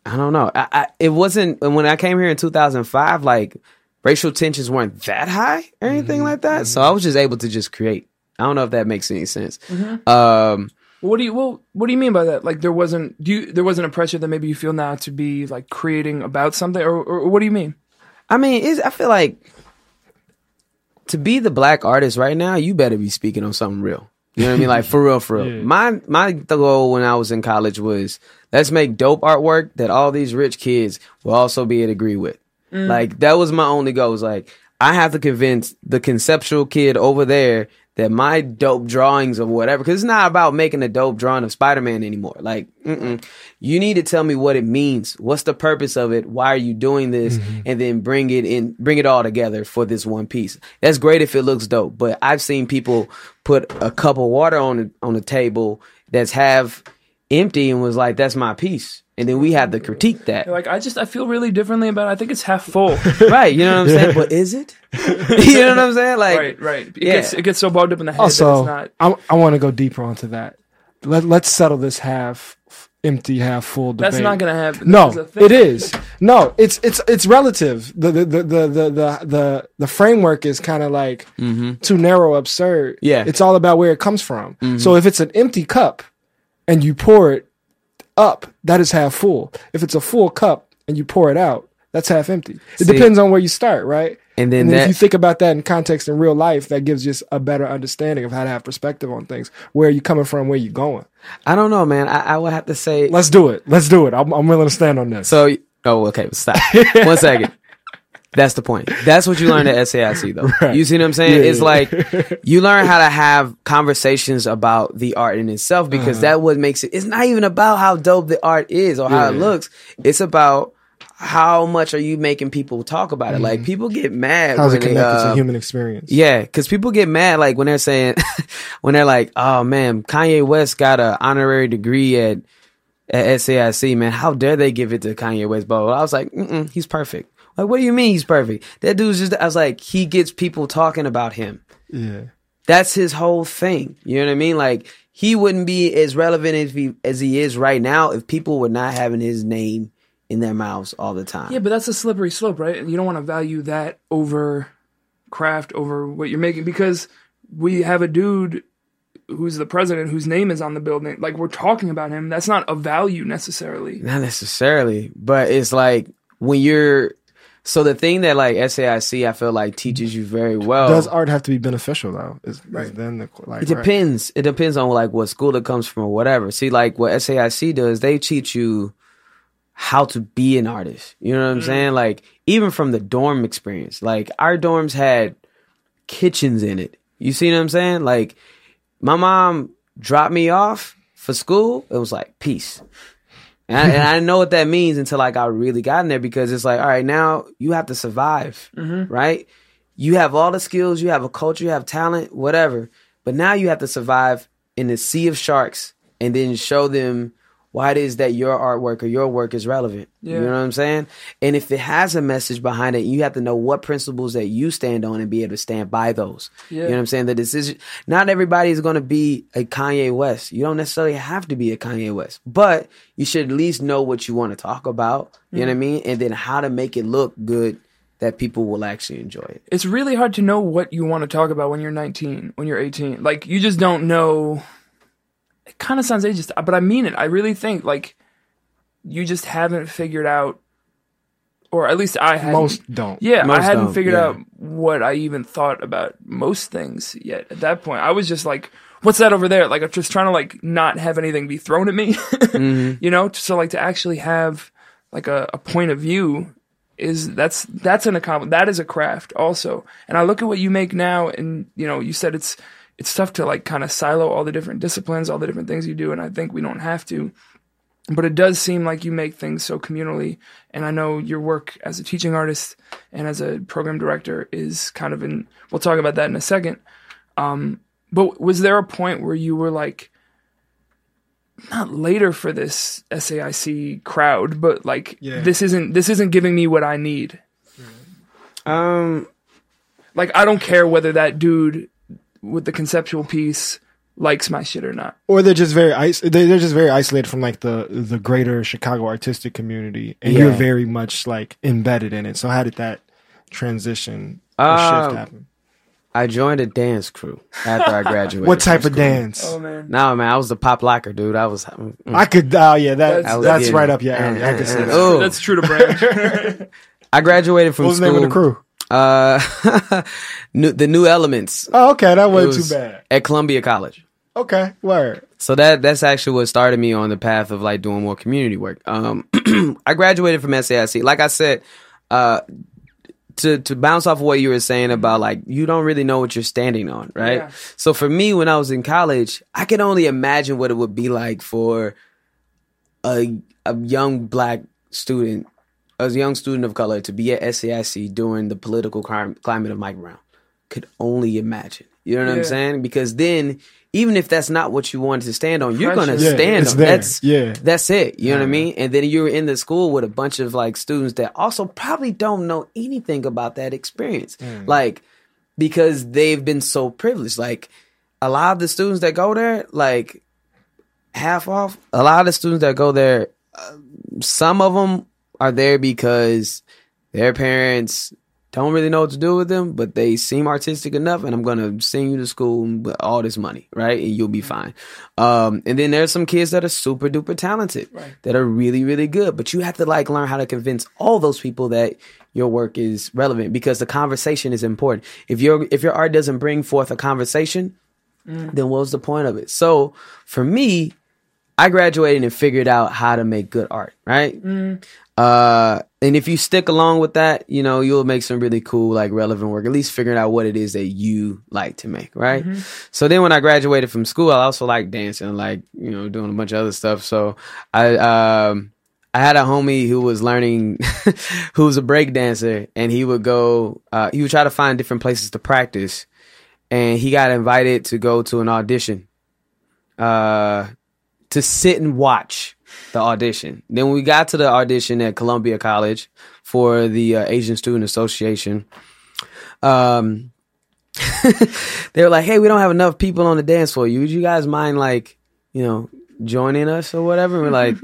C: I don't know. I, I it wasn't when I came here in 2005 like racial tensions weren't that high or anything mm-hmm. like that. So mm-hmm. I was just able to just create. I don't know if that makes any sense. Mm-hmm. Um
A: what do you well? What do you mean by that? Like there wasn't do you there wasn't a pressure that maybe you feel now to be like creating about something, or, or what do you mean?
C: I mean, it's, I feel like to be the black artist right now, you better be speaking on something real. You know what I mean? Like for real, for real.
B: Yeah.
C: My my goal when I was in college was let's make dope artwork that all these rich kids will also be able to agree with. Mm. Like that was my only goal. Was like I have to convince the conceptual kid over there that my dope drawings of whatever, because it's not about making a dope drawing of Spider Man anymore. Like, mm-mm. you need to tell me what it means. What's the purpose of it? Why are you doing this? Mm-hmm. And then bring it in, bring it all together for this one piece. That's great if it looks dope, but I've seen people put a cup of water on the, on the table that's half empty and was like, "That's my piece," and then we have to critique that.
A: Like I just I feel really differently about. it. I think it's half full.
C: right? You know what I'm saying? But is it? you know what I'm saying? Like,
A: right, right. It
C: Yeah.
A: gets it gets so bogged up in the head that
B: Also,
A: it's not.
B: I, I want to go deeper onto that. Let, let's settle this half empty, half full debate.
A: That's not gonna happen.
B: No,
A: This is a thing.
B: it is. No, it's it's it's relative. The the the the the the, the, the framework is kind of like too narrow, absurd.
C: Mm-hmm. Yeah. Mm-hmm.
B: it's all about where it comes from. So if it's an empty cup and you pour it up, that is half full. If it's a full cup and you pour it out, that's half empty. It
C: See-
B: depends on where you start, right?
C: And then
B: and
C: that-
B: if you think about that in context in real life, that gives just a better understanding of how to have perspective on things. Where are you coming from? Where you going?
C: I don't know, man. I, I would have to say.
B: Let's do it. Let's do it. I'm, I'm willing to stand on this.
C: So, oh, okay, stop. One second. That's the point. That's what you learn at SAIC, though.
B: Right.
C: You see what I'm saying?
B: Yeah,
C: it's
B: yeah.
C: like you learn how to have conversations about the art in itself because that what makes it. It's not even about how dope the art is or how it looks. It's about how much are you making people talk about it. Like people get mad
B: How's it
C: they,
B: connected
C: uh,
B: to human experience?
C: Yeah, because people get mad like when they're saying, when they're like, "Oh man, Kanye West got an honorary degree at at SAIC." Man, how dare they give it to Kanye West? But I was like, "He's perfect." Like, what do you mean he's perfect? That dude's just. I was like, he gets people talking about him.
B: Yeah.
C: That's his whole thing. You know what I mean? Like he wouldn't be as relevant as he as he is right now if people were not having his name in their mouths all the time.
A: Yeah, but that's a slippery slope, right? And you don't want to value that over craft, over what you're making, because we have a dude who's the president whose name is on the building. Like we're talking about him. That's not a value necessarily.
C: Not necessarily, but it's like when you're. So the thing that like SAIC, I feel like teaches you very well.
B: Does art have to be beneficial though? Is, is
A: Right.
B: then the like
C: It
B: right.
C: depends. It depends on like what school it comes from or whatever. See, like what SAIC does, they teach you how to be an artist. You know what I'm mm. saying? Like even from the dorm experience, like our dorms had kitchens in it. You see what I'm saying? Like my mom dropped me off for school. It was like peace. And I, and I know what that means until like I really got in there because it's like, all right, now you have to survive, mm-hmm. right? You have all the skills, you have a culture, you have talent, whatever. But now you have to survive in the sea of sharks and then show them why it is that your artwork or your work is relevant. You know what I'm saying? And if it has a message behind it, you have to know what principles that you stand on and be able to stand by those. You know what I'm saying? The decision, not everybody is going to be a Kanye West. You don't necessarily have to be a Kanye West, but you should at least know what you want to talk about. You know what I mean? And then how to make it look good that people will actually enjoy it.
A: it's really hard to know what you want to talk about when you're 19, when you're 18. Like you just don't know. It kind of sounds ageist, but I mean it. I really think like you just haven't figured out, or at least I hadn't.
B: Most don't.
A: Yeah,
C: Most
A: I hadn't
C: don't,
A: figured
C: yeah.
A: out what I even thought about most things yet. At that point, I was just like, "What's that over there?" Like I'm just trying to like not have anything be thrown at me,
C: Mm-hmm.
A: you know. So like to actually have like a, a point of view is that's that's an accomplishment. That is a craft also. And I look at what you make now, and you know, you said it's it's tough to like kind of silo all the different disciplines, all the different things you do, and I think we don't have to. But it does seem like you make things so communally and i know your work as a teaching artist and as a program director is kind of in we'll talk about that in a second. Um, but was there a point where you were like not later for this saic crowd but like
B: Yeah.
A: this isn't this isn't giving me what i need?
C: Um,
A: like i don't care whether that dude with the conceptual piece likes my shit or not
B: Or they're just very they- they're just very isolated from like the the greater Chicago artistic community, and you're very much like embedded in it. So how did that transition or
C: Um,
B: shift happen?
C: I joined a dance crew after I graduated.
B: What type of
C: school.
B: dance?
A: oh man
C: No, man, I was the pop locker, dude. I was. mm,
B: I could. Oh yeah, that
A: That's-
B: that's,
C: yeah.
B: right up your alley. I could say that.
C: Oh.
A: that's true to brand
C: I graduated from
B: What was the name of the crew?
C: Uh, new, the New Elements
B: Oh, okay, that wasn't
C: was
B: too bad.
C: at Columbia College.
B: Okay, word.
C: So that that's actually what started me on the path of like doing more community work. Um, I graduated from SAIC. Like I said, uh, to to bounce off of what you were saying about like you don't really know what you're standing on, right?
A: Yeah.
C: So for me, when I was in college, I could only imagine what it would be like for a a young black student, a young student of color, to be at SAIC during the political climate of Mike Brown. Could only imagine. You know what
A: Yeah.
C: I'm saying? Because then, even if that's not what you wanted to stand on, you're gonna
B: Yeah,
C: stand on.
B: there.
C: That's
B: Yeah.
C: that's it. You know what I mean? And then you're in the school with a bunch of like students that also probably don't know anything about that experience. Like because they've been so privileged. Like a lot of the students that go there, like half off. A lot of the students that go there, uh, some of them are there because their parents don't really know what to do with them, but they seem artistic enough, and I'm gonna send you to school with all this money, right? And you'll be mm-hmm. fine. Um, and then there's some kids that are super duper talented,
A: Right.
C: that are really really good, but you have to like learn how to convince all those people that your work is relevant because the conversation is important. If your if your art doesn't bring forth a conversation, mm. then what was the point of it? So for me, I graduated and figured out how to make good art, right? Mm. Uh, and if you stick along with that, you know, you'll make some really cool, like relevant work, at least figuring out what it is that you like to make, right? So then when I graduated from school, I also like dancing, like, you know, doing a bunch of other stuff. So I, um, I had a homie who was learning, who was a break dancer, and he would go, uh, he would try to find different places to practice, and he got invited to go to an audition, uh, to sit and watch the audition. Then we got to the audition at Columbia College for the uh, Asian Student Association, um, they were like, "Hey, we don't have enough people on the dance floor. You, would you guys mind like, you know, joining us or whatever?" And we're like,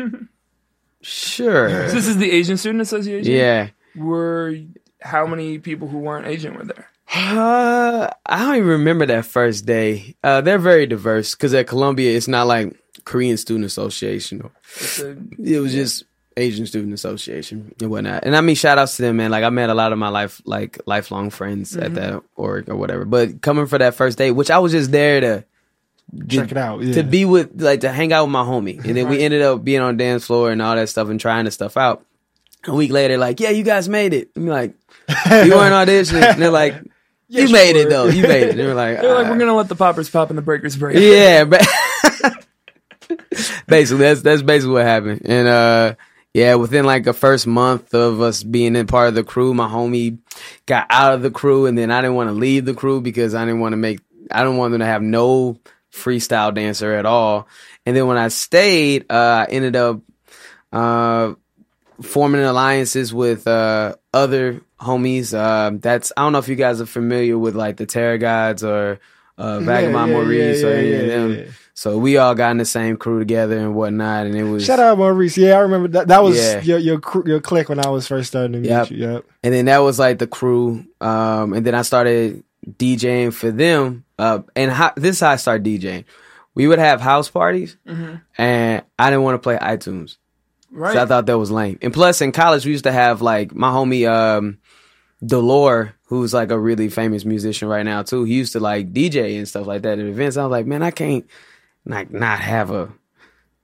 C: "Sure."
A: this is the asian student association
C: Yeah.
A: were how many people who weren't Asian were there?
C: Uh, I don't even remember that first day. Uh, they're very diverse because at Columbia, it's not like Korean Student Association.
A: a,
C: It was just Asian Student Association and whatnot. And I mean, shout outs to them, man. Like I met a lot of my life, like lifelong friends at that org or whatever. But coming for that first date, which I was just there to
B: Check it out. Yeah.
C: to be with, like to hang out with my homie, and then we ended up being on dance floor and all that stuff and trying the stuff out. A week later, like, yeah, you guys made it. I'm like, you weren't auditioning. And they're like, you
B: Yes,
C: made it though. You made it. They were like,
A: they're like,
C: "Ah."
A: we're gonna let the poppers pop and the breakers break.
C: yeah, but basically that's that's basically what happened. And uh yeah, within like the first month of us being in part of the crew, my homie got out of the crew and then I didn't want to leave the crew because I didn't want to make I didn't want them to have no freestyle dancer at all. And then when I stayed, uh, I ended up uh, forming alliances with uh, other homies. Uh, that's I don't know if you guys are familiar with like the Terror Gods or uh, Vagabond
B: yeah,
C: Maurice
B: yeah,
C: or any
B: yeah,
C: of them.
B: Yeah.
C: So we all got in the same crew together and whatnot, and it was
B: Shout out Maurice. Yeah, I remember that. That was
C: Yeah.
B: your your cr- your clique when I was first starting to meet
C: Yep.
B: you. Yep.
C: and then that was like the crew. Um, and then I started DJing for them. Uh, and how, this is how I started DJing. We would have house parties, and I didn't want to play iTunes.
A: Right.
C: So I thought that was lame. And plus, in college, we used to have like my homie um, Delore, who's like a really famous musician right now too. He used to like DJ and stuff like that at events. I was like, man, I can't like not have a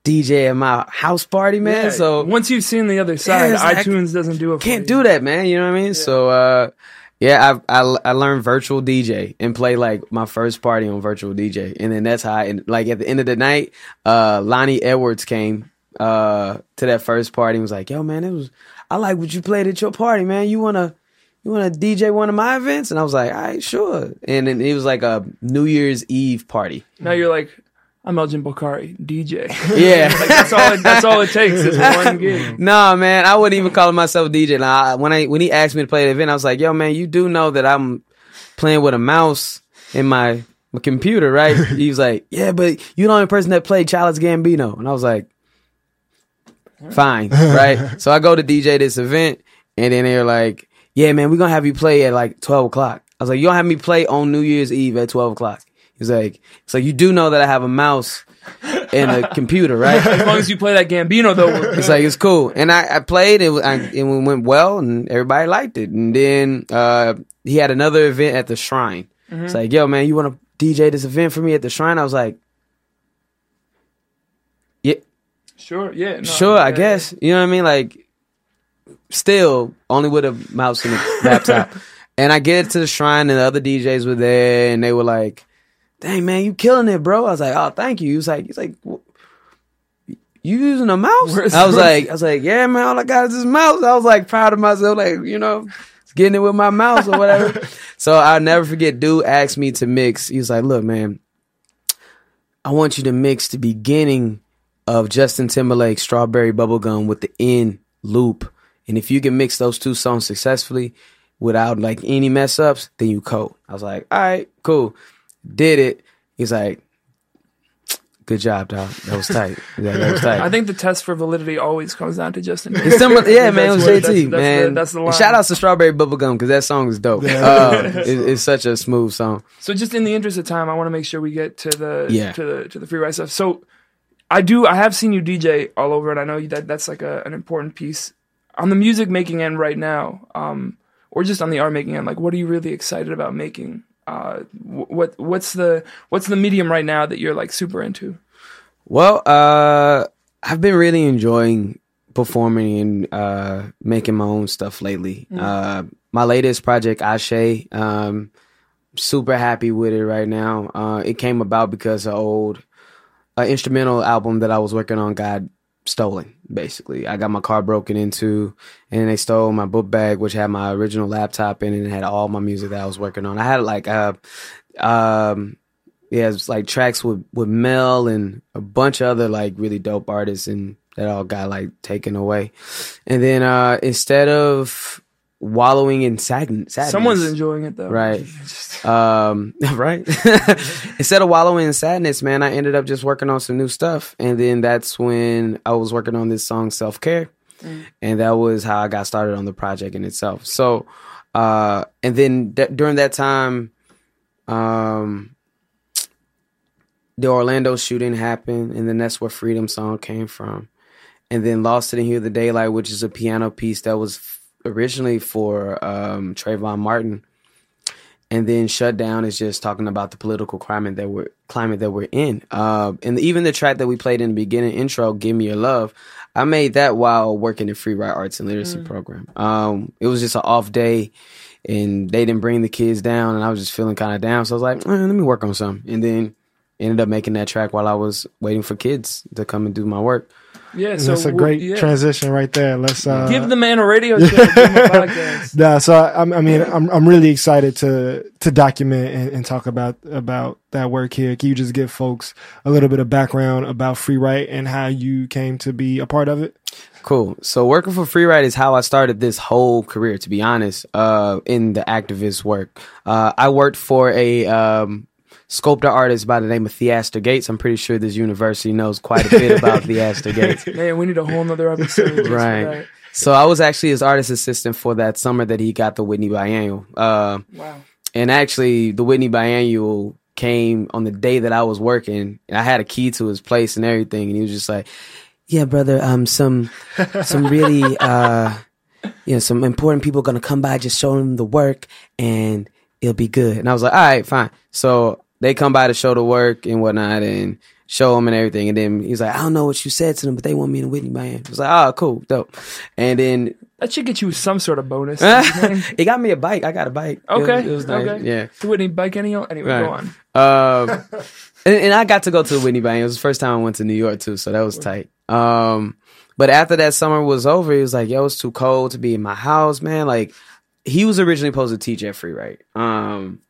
C: DJ at my house party, man.
A: Yeah,
C: So
A: once you've seen the other side,
C: like-
A: iTunes doesn't do it.
C: Can't
A: you.
C: do that, man. You know what I mean? So, uh, yeah, I, I I learned virtual DJ and play like my first party on virtual DJ, and then that's how. I, and like at the end of the night, uh, Lonnie Edwards came uh to that first party and was like, "Yo, man, it was I like what you played at your party, man. You wanna you wanna DJ one of my events?" And I was like, "All right, sure." And then it was like a New Year's Eve party.
A: Now you're like, I'm Elgin Bokari, DJ.
C: Yeah.
A: like that's all. It, that's all it takes is one gig.
C: No, man, I wouldn't even call myself a DJ. Now, when I when he asked me to play the event, I was like, "Yo, man, you do know that I'm playing with a mouse in my, my computer, right?" he was like, "Yeah, but you're the only person that played Childish Gambino," and I was like, "Fine, right?" so I go to DJ this event, and then they're like, "Yeah, man, we're gonna have you play at like 12 o'clock." I was like, "You don't have me play on New Year's Eve at 12 o'clock." He's like, "So you do know that I have a mouse and a computer, right?"
A: As long as you play that Gambino, though.
C: It's like it's cool, and I, I played it, I, and it went well, and everybody liked it. And then uh, he had another event at the shrine. It's like, yo, man, you want to DJ this event for me at the shrine? I was like, yeah,
A: sure, yeah, no,
C: sure, I
A: yeah,
C: guess. You know what I mean? Like, still only with a mouse and a laptop. and I get to the shrine, and the other DJs were there, and they were like, "Dang, man, you killing it, bro." I was like, "Oh, thank you." He was like, "He's like." "Wh- You using a mouse?
A: Where's-
C: I was
A: where's-
C: like, I was like, yeah, man, all I got is this mouse. I was like proud of myself, like, you know, getting it with my mouse or whatever. so I'll never forget, dude asked me to mix. He was like, look, man, I want you to mix the beginning of Justin Timberlake's Strawberry Bubblegum with the end loop. And if you can mix those two songs successfully without like any mess ups, then you cold. I was like, all right, cool. Did it. He's like, good job, dog. That was tight. Yeah, that was tight.
A: I think the test for validity always comes down to Justin.
C: It's similar, yeah, man. It was JT,
A: that's- that's
C: man.
A: the- that's the line.
C: Shout outs to Strawberry Bubblegum because that song is dope. Uh, it- it's such a smooth song.
A: So just in the interest of time, I want to make sure we get to the
C: Yeah.
A: to the to the Free Write stuff. So I do I have seen you DJ all over, and I know that that's like a, an important piece on the music making end right now, um, or just on the art making end. Like, what are you really excited about making? Uh, what what's the what's the medium right now that you're like super into?
C: Well, uh, I've been really enjoying performing and uh, making my own stuff lately. Uh, my latest project, Ashe, um, super happy with it right now. Uh, it came about because an old uh, instrumental album that I was working on got stolen. Basically, I got my car broken into, and they stole my book bag, which had my original laptop in it and had all my music that I was working on. I had like uh, um, yeah, it's like tracks with with Mel and a bunch of other like really dope artists, and that all got like taken away. And then uh instead of wallowing in sadness, sadness
A: Someone's enjoying it though,
C: Right. Um, right. Instead of wallowing in sadness, man, I ended up just working on some new stuff, and then that's when I was working on this song "Self Care," and that was how I got started on the project in itself. So, uh, and then d- during that time, um, the Orlando shooting happened, and then that's where Freedom Song came from, and then Lost It in Here the Daylight, which is a piano piece that was originally for um, Trayvon Martin and then shut down is just talking about the political climate that we're climate that we're in. Uh, and even the track that we played in the beginning intro, "Give Me Your Love," I made that while working the Free Write Arts and Literacy program. Um, it was just an off day, and they didn't bring the kids down, and I was just feeling kind of down. So I was like, eh, "Let me work on some," and then ended up making that track while I was waiting for kids to come and do my work.
A: Yeah,
B: And
A: so
B: that's a great
A: yeah.
B: transition right there. Let's uh,
A: Give the man a radio show. Give podcast.
B: Yeah, so I, I mean, I'm I'm really excited to to document and, and talk about about that work here. Can you just give folks a little bit of background about Free Write and how you came to be a part of it?
C: Cool. So working for Free Write is how I started this whole career, to be honest, uh, in the activist work. Uh, I worked for a, um, sculptor artist by the name of Theaster Gates. I'm pretty sure this university knows quite a bit about Theaster Gates.
A: Man, we need a whole nother episode.
C: Right. So I was actually his artist assistant for that summer that he got the Whitney Biennial. Uh,
A: Wow.
C: and actually the Whitney Biennial came on the day that I was working and I had a key to his place and everything and he was just like, yeah, brother, um, some, some really, uh, you know, some important people gonna come by, just show them the work and it'll be good. And I was like, all right, fine. So they come by to show the work and whatnot and show them and everything. And then he's like, I don't know what you said to them, but they want me in Whitney Biennial. I was like, oh, cool, dope. And then
A: That should get you some sort of bonus.
C: it got me a bike. I got a bike. It was-
A: Okay.
C: it was nice.
A: okay.
C: Yeah.
A: The Whitney Bike Annual. Anyway,
C: Right.
A: go on.
C: Um, and, and I got to go to the Whitney Biennial. It was the first time I went to New York too, so that was tight. Um, but after that summer was over, he was like, "Yo, it's too cold to be in my house, man." Like, he was originally supposed to teach at Free Write, um,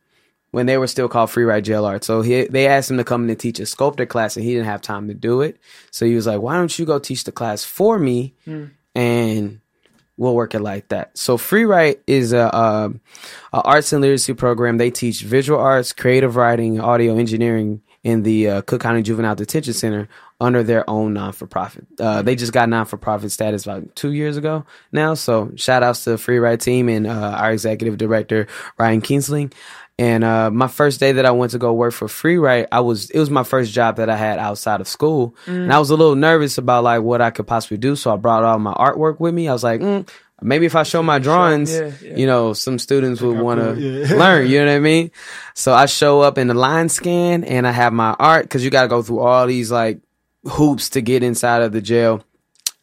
C: when they were still called Free Write Jail Art. So he, they asked him to come in and teach a sculptor class, and he didn't have time to do it. So he was like, "Why don't you go teach the class for me?" And we'll work it like that. So Free Write is a, um a arts and literacy program. They teach visual arts, creative writing, audio engineering in the uh, Cook County Juvenile Detention Center under their own non for profit. Uh, they just got non for profit status about two years ago now. So shout outs to the Free Write team and uh, our executive director Ryan Kinsling. And uh, my first day that I went to go work for Free Write, I was it was my first job that I had outside of school, and I was a little nervous about like what I could possibly do. So I brought all my artwork with me. I was like, mm, maybe if I show my drawings,
A: Yeah, yeah.
C: you know, some students would want to
B: yeah.
C: learn. You know what I mean? So I show up in the line scan, and I have my art because you got to go through all these like hoops to get inside of the jail.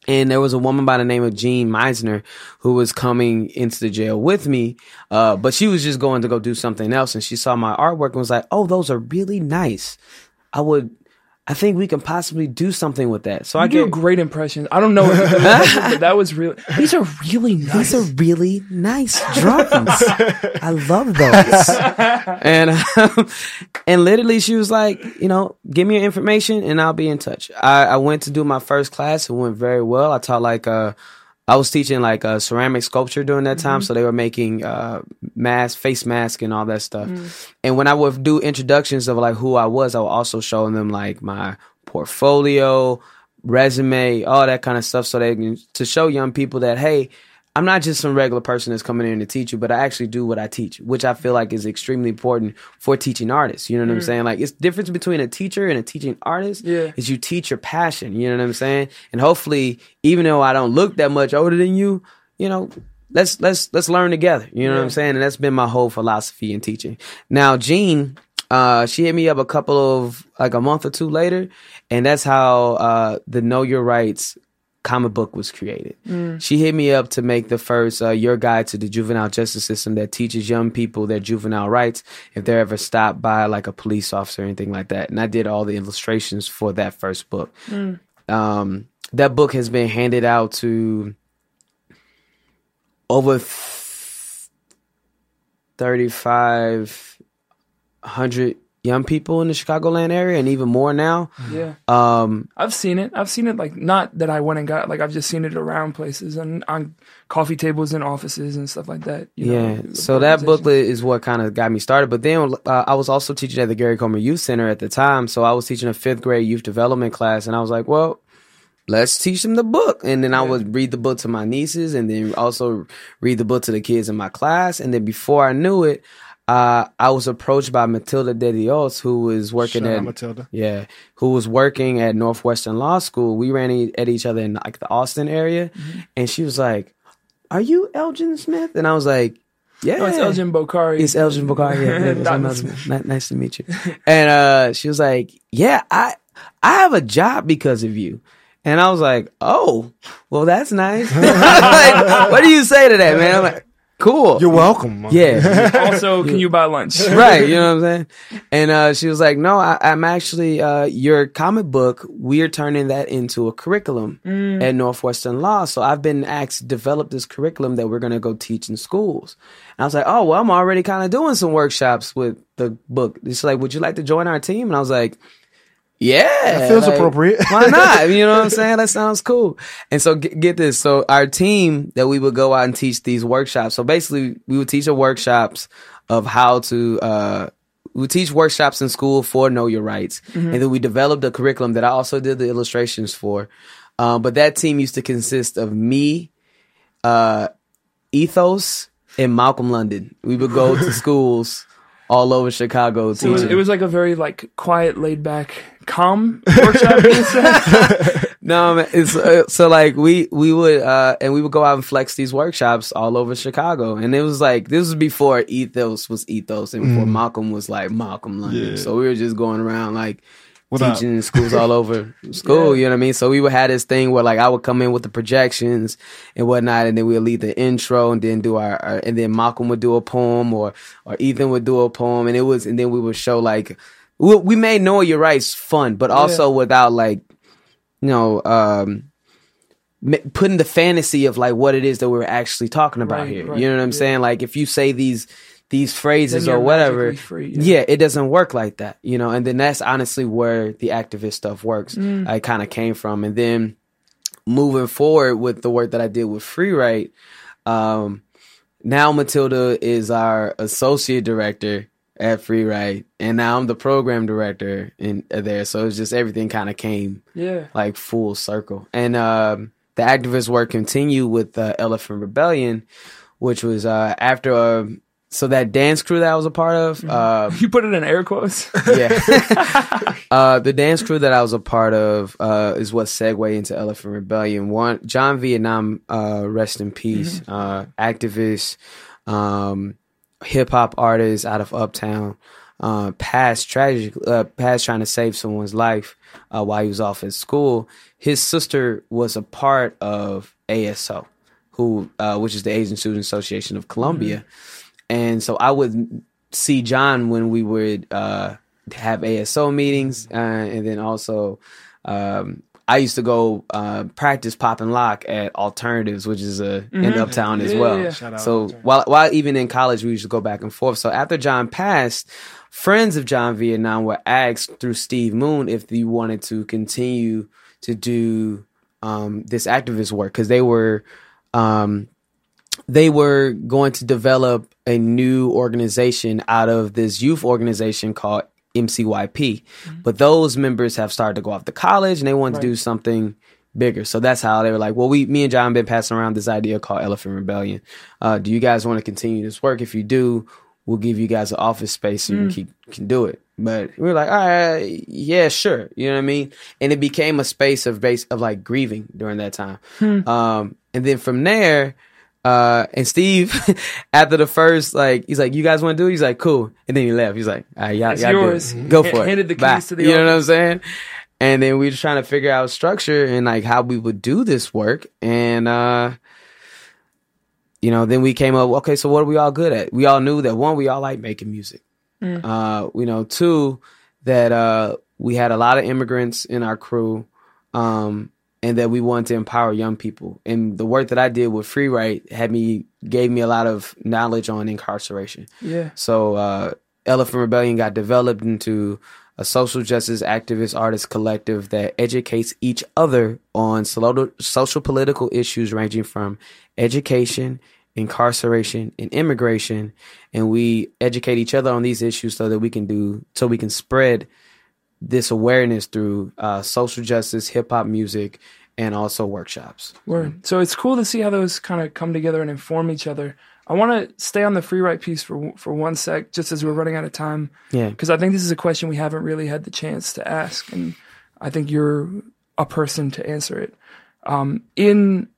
C: And there was a woman by the name of Jean Meisner who was coming into the jail with me, uh, but she was just going to go do something else. And she saw my artwork and was like, "Oh, those are really nice. I would, I think we can possibly do something with that." So I
A: You do
C: get
A: great impressions. I don't know what it but that was really. These are really nice.
C: These are really nice drawings. I love those. and um, and literally, she was like, you know, give me your information and I'll be in touch. I, I went to do my first class. It went very well. I taught like uh, I was teaching like uh, ceramic sculpture during that time, so they were making uh, mask, face mask, and all that stuff. And when I would do introductions of like who I was, I would also show them like my portfolio, resume, all that kind of stuff, so they can to show young people that hey, I'm not just some regular person that's coming in to teach you, but I actually do what I teach, which I feel like is extremely important for teaching artists. You know what I'm saying? Like it's difference between a teacher and a teaching artist
A: Yeah.
C: is you teach your passion. You know what I'm saying? And hopefully, even though I don't look that much older than you, you know, let's let's let's learn together. You know what I'm saying? And that's been my whole philosophy in teaching. Now, Jean, uh, she hit me up a couple of like a month or two later, and that's how uh, the Know Your Rights comic book was created. She hit me up to make the first uh, Your Guide to the Juvenile Justice System that teaches young people their juvenile rights if they're ever stopped by like a police officer or anything like that. And I did all the illustrations for that first book. Um, that book has been handed out to over thirty-five hundred young people in the Chicagoland area, and even more now.
A: Yeah,
C: Um,
A: I've seen it. I've seen it like not that I went and got. Like I've just seen it around places and on coffee tables and offices and stuff like that. You
C: yeah.
A: know,
C: so that booklet is what kind of got me started. But then uh, I was also teaching at the Gary Comer Youth Center at the time, so I was teaching a fifth grade youth development class, and I was like, well. Let's teach them the book. And then I would read the book to my nieces and then also read the book to the kids in my class. And then before I knew it, uh, I was approached by Matilda De Dios, who was working
B: Shout
C: at
B: Matilda.
C: Yeah, who was working at Northwestern Law School. We ran e- at each other in like the Austin area,
A: Mm-hmm.
C: and she was like, "Are you Elgin Smith?" And I was like, "Yeah,
A: No, it's Elgin Bokari.
C: It's Elgin Bogart. Yeah, yeah, that's
A: Not
C: another-
A: Smith.
C: ni- nice to meet you." And uh, she was like, "Yeah, I I have a job because of you." And I was like, "Oh, well, that's nice." Like, what do you say to that, man? I'm like, cool.
B: You're welcome.
C: yeah.
A: Also, can you buy lunch?
C: right, you know what I'm saying? And uh, she was like, "No, I, I'm actually uh, your comic book. We're turning that into a curriculum at Northwestern Law. So I've been asked to develop this curriculum that we're going to go teach in schools." And I was like, "Oh, well, I'm already kind of doing some workshops with the book." She's like, "Would you like to join our team?" And I was like. Yeah,
B: That feels appropriate.
C: why not? You know what I'm saying? That sounds cool. And so get, get this. So our team that we would go out and teach these workshops. So basically we would teach the workshops of how to, uh, we teach workshops in school for know your rights. And then we developed a curriculum that I also did the illustrations for. Um, but that team used to consist of me, uh, Ethos and Malcolm London. We would go to schools all over Chicago
A: So it was,
C: teaching.
A: it was like a very like quiet, laid back, calm workshop. in a sense.
C: No, man, it's uh, so like we we would uh and we would go out and flex these workshops all over Chicago, and it was like this was before Ethos was Ethos, and before Malcolm was like Malcolm London.
B: Yeah.
C: So we were just going around like
B: What up?
C: teaching in schools all over school. You know what I mean? So we would have this thing where like I would come in with the projections and whatnot, and then we'd lead the intro, and then do our, our and then Malcolm would do a poem, or or Ethan would do a poem, and it was and then we would show like we, we made know your rights fun, but also without like you know, um, putting the fantasy of like what it is that we're actually talking about
A: Right,
C: here.
A: right,
C: you know what I'm
A: yeah.
C: saying? Like if you say these these phrases or whatever,
A: free, yeah.
C: yeah. it doesn't work like that, you know. And then that's honestly where the activist stuff works.
A: Mm.
C: I kind of came from, and then moving forward with the work that I did with Free Write, um, now Matilda is our associate director at Free Write, and now I'm the program director in uh, there. So it's just everything kind of came
A: yeah.
C: like full circle. And um, the activist work continued with uh, Elephant Rebellion, which was uh, after uh, so that dance crew that I was a part of. Uh,
A: You put it in air quotes.
C: yeah, uh, the dance crew that I was a part of uh, is what segued into Elephant Rebellion. One, John Vietnam, uh, rest in peace, uh, activist, um, hip hop artist out of Uptown. Uh, passed tragic, uh, passed trying to save someone's life uh, while he was off at school. His sister was a part of ASO, who, uh, which is the Asian Student Association of Columbia, and so I would see John when we would uh, have ASO meetings, uh, and then also um, I used to go uh, practice pop and lock at Alternatives, which is a in Uptown as
A: Yeah,
C: well.
A: yeah, yeah.
B: Shout
C: So
B: Alternatives.
C: while while even in college, we used to go back and forth. So after John passed, friends of John Vietnam were asked through Steve Moon if they wanted to continue to do um, this activist work because they were um, they were going to develop a new organization out of this youth organization called MCYP. But those members have started to go off to college and they wanted to do something bigger. So that's how they were like, well, we, me and John been passing around this idea called Elephant Rebellion. Uh, do you guys want to continue this work? If you do, we'll give you guys an office space so you can keep, can do it. But we were like, all right, yeah, sure. You know what I mean? And it became a space of base of like grieving during that time. Um, and then from there, uh, and Steve, after the first, like, he's like, "You guys want to do?" it? He's like, "Cool," and then he left. He's like, "All right, y'all,
A: It's
C: y'all
A: yours.
C: Go
A: H-
C: for it."
A: handed the keys
C: Bye."
A: to the
C: You know what I'm saying? And then we were trying to figure out structure and like how we would do this work, and uh, you know, then we came up. Okay, so what are we all good at? We all knew that one, we all like making music. Uh, you know, two, that uh, we had a lot of immigrants in our crew. Um, and that we wanted to empower young people. And the work that I did with Free Write had me gave me a lot of knowledge on incarceration.
A: Yeah.
C: So uh, Elephant Rebellion got developed into a social justice activist artist collective that educates each other on solo- social political issues ranging from education, incarceration, and immigration. And we educate each other on these issues so that we can do so we can spread this awareness through uh, social justice, hip hop music, and also workshops.
A: Word. So it's cool to see how those kind of come together and inform each other. I want to stay on the free write piece for for one sec, just as we're running out of time,
C: Yeah.
A: because I think this is a question we haven't really had the chance to ask, and I think you're a person to answer it. Um, in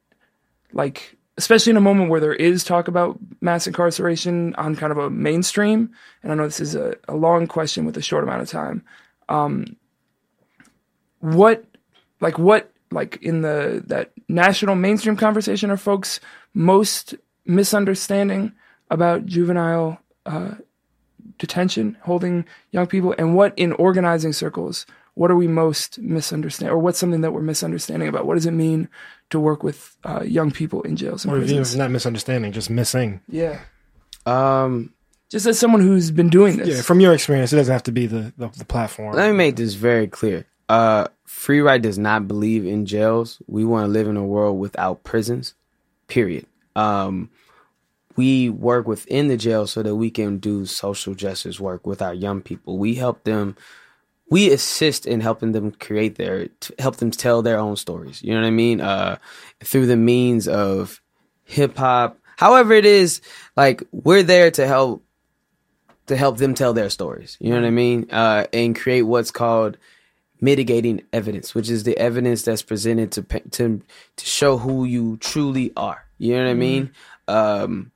A: like, especially in a moment where there is talk about mass incarceration on kind of a mainstream, and I know this is a, a long question with a short amount of time. Um, what, like, what, like in the that national mainstream conversation, are folks most misunderstanding about juvenile uh, detention, holding young people, and what in organizing circles, what are we most misunderstanding, or what's something that we're misunderstanding about? What does it mean to work with uh, young people in jails and
B: Or even
A: prisons?
B: not misunderstanding, just missing.
A: Yeah,
C: Um,
A: just as someone who's been doing this.
B: Yeah, from your experience, it doesn't have to be the the, the platform.
C: Let me make this very clear. Uh, Free Write does not believe in jails. We want to live in a world without prisons. Period. Um, we work within the jail so that we can do social justice work with our young people. We help them. We assist in helping them create their, to help them tell their own stories. You know what I mean? Uh, through the means of hip hop, however it is. Like we're there to help to help them tell their stories. You know what I mean? Uh, and create what's called mitigating evidence, which is the evidence that's presented to to to show who you truly are. You know what I mean? Um,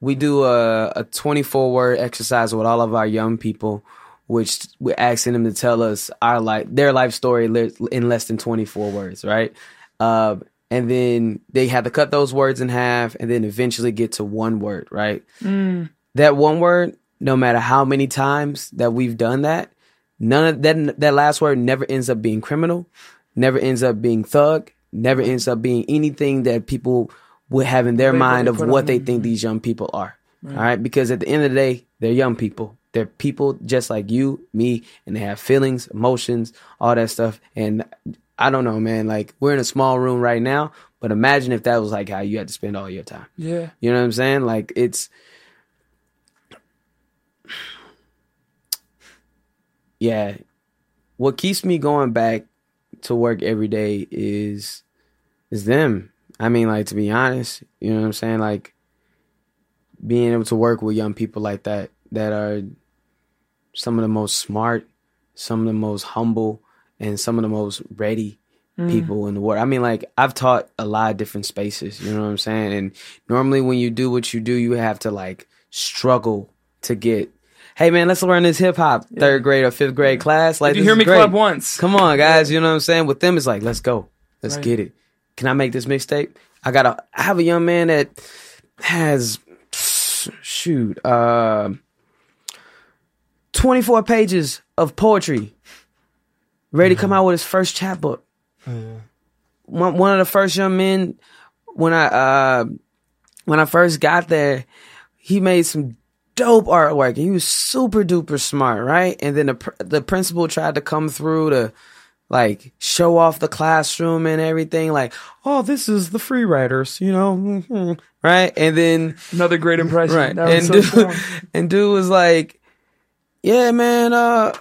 C: we do a, a 24 word exercise with all of our young people, which we're asking them to tell us our life, their life story in less than 24 words, right? Uh, and then they have to cut those words in half and then eventually get to one word, right? that one word, no matter how many times that we've done that, none of that that last word never ends up being criminal, never ends up being thug, never ends up being anything that people would have in their mind of what they think these young people are. All right, because at the end of the day, they're young people. They're people just like you, me, and they have feelings, emotions, all that stuff. And I don't know, man. Like we're in a small room right now, but imagine if that was like how you had to spend all your time.
A: yeah.
C: You know what I'm saying? Like it's Yeah. What keeps me going back to work every day is is them. I mean like to be honest, you know what I'm saying? Like being able to work with young people like that that are some of the most smart, some of the most humble, and some of the most ready mm. people in the world. I mean, like I've taught a lot of different spaces. You know what I'm saying? And normally, when you do what you do, you have to like struggle to get. Hey man, let's learn this hip hop third grade or fifth grade class. Like
A: Did you hear me clap once?
C: Come on, guys. You know what I'm saying? With them, it's like, let's go. Let's
A: Right.
C: get it. Can I make this mixtape? I got to I have a young man that has, shoot, uh, 24 pages of poetry ready to come out with his first chapbook. One, one of the first young men, when I, uh, when I first got there, he made some dope artwork and he was super duper smart, right? And then the pr- the principal tried to come through to like show off the classroom and everything, like, oh, this is the free writers, you know, mhm, right? And then
A: Another great impression.
C: right,
A: That
C: and
A: so
C: dude,
A: strong.
C: and dude was like, yeah, man, uh.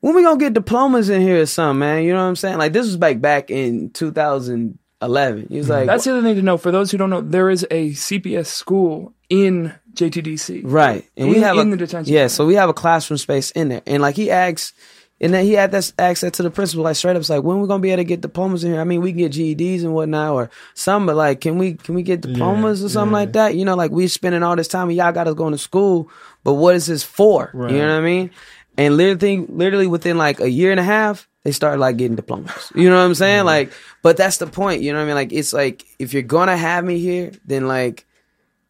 C: When we gonna get diplomas in here or something, man? You know what I'm saying? Like this was back back in 2011. He was like,
A: That's the other thing to know. For those who don't know, there is a CPS school in JTDC.
C: Right. And we have
A: in
C: a,
A: the detention
C: Yeah,
A: center.
C: so we have a classroom space in there. And like he asks and then he had that asked that to the principal, like straight up, it's like, when we gonna be able to get diplomas in here? I mean, we can get GEDs and whatnot, or some, but like, can we can we get diplomas or something
B: yeah.
C: like that? You know, like we spending all this time and y'all got us going to school, but what is this for?
B: Right.
C: You know what I mean? And literally, literally within like a year and a half, they started like getting diplomas. You know what I'm saying? Like, but that's the point. You know what I mean? Like, it's like if you're gonna have me here, then like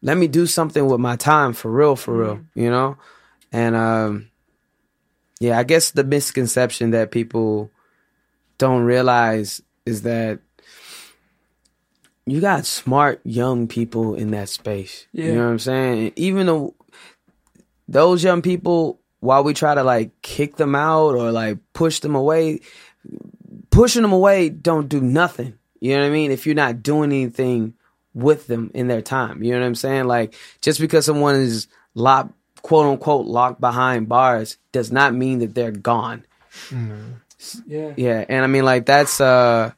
C: let me do something with my time for real, for real, you know? And um yeah, I guess the misconception that people don't realize is that you got smart young people in that space.
A: Yeah.
C: You know what I'm saying? Even though those young people, while we try to like kick them out or like push them away, pushing them away don't do nothing. You know what I mean? If you're not doing anything with them in their time. You know what I'm saying? Like just because someone is locked quote unquote locked behind bars does not mean that they're gone.
A: Yeah.
C: Yeah, and I mean like that's uh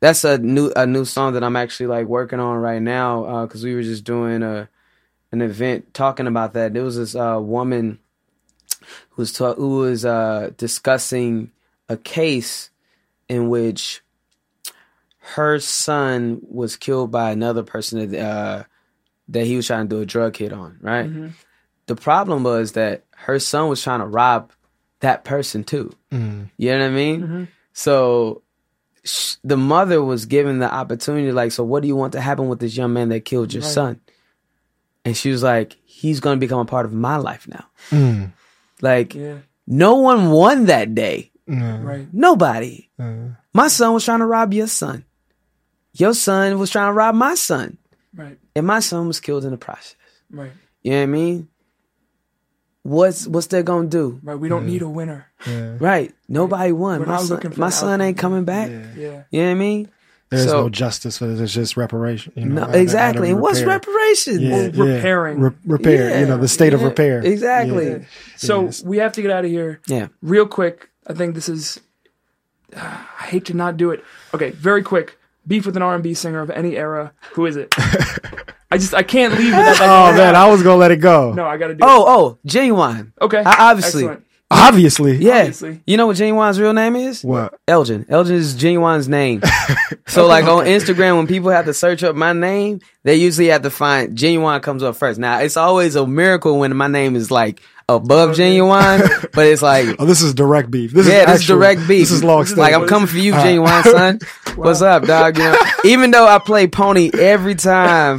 C: that's a new a new song that I'm actually like working on right now uh cuz we were just doing a an event talking about that. There was this uh woman who was ta- who was uh discussing a case in which her son was killed by another person that uh that he was trying to do a drug hit on, right? The problem was that her son was trying to rob that person too. You know what I mean? So sh- the mother was given the opportunity, like, so what do you want to happen with this young man that killed your
A: Right.
C: son? And she was like, he's going to become a part of my life now.
B: Mm.
C: Like,
A: Yeah.
C: no one won that day.
B: Mm.
A: Right.
C: Nobody.
B: Mm.
C: My son was trying to rob your son. Your son was trying to rob my son.
A: Right.
C: And my son was killed in the process.
A: Right.
C: You know what I mean? What's what's that gonna do?
A: Right. We don't need a winner.
B: Yeah.
C: Right. Nobody won.
A: We're
C: My
A: not
C: son,
A: for
C: my son ain't coming back.
B: Yeah.
A: Yeah.
C: You know what I mean?
B: There's
C: So-
B: no justice for it. It's just reparation. You know,
C: No,
B: how to- how to
C: exactly. And what's reparation?
B: Yeah,
A: Well,
B: yeah.
A: repairing.
B: Re- repair. you know, the state of repair.
C: Exactly.
B: Yeah.
A: So
B: Yes.
A: we have to get out of here
C: Yeah.
A: real quick. I think this is. I hate to not do it. Okay, very quick. Beef with an R&B singer of any era. Who is it? I just I can't leave without that.
B: Oh man, I was gonna let it go.
A: no, I got to do.
C: Oh, oh, Ginuwine.
A: it. okay.
C: I- obviously.
A: Excellent.
B: Obviously.
C: Yeah.
A: Obviously.
C: You know what Ginuwine's real name is?
B: What?
C: Elgin. Elgin is Ginuwine's name. so like on Instagram, when people have to search up my name, they usually have to find Ginuwine comes up first. Now it's always a miracle when my name is like above Ginuwine, but it's like
B: Oh, this is direct beef. This
C: yeah,
B: is
C: this is
B: actual-
C: direct beef.
B: This is long
C: Like I'm coming for you, Ginuwine son. What's up, dog? You know, even though I play Pony every time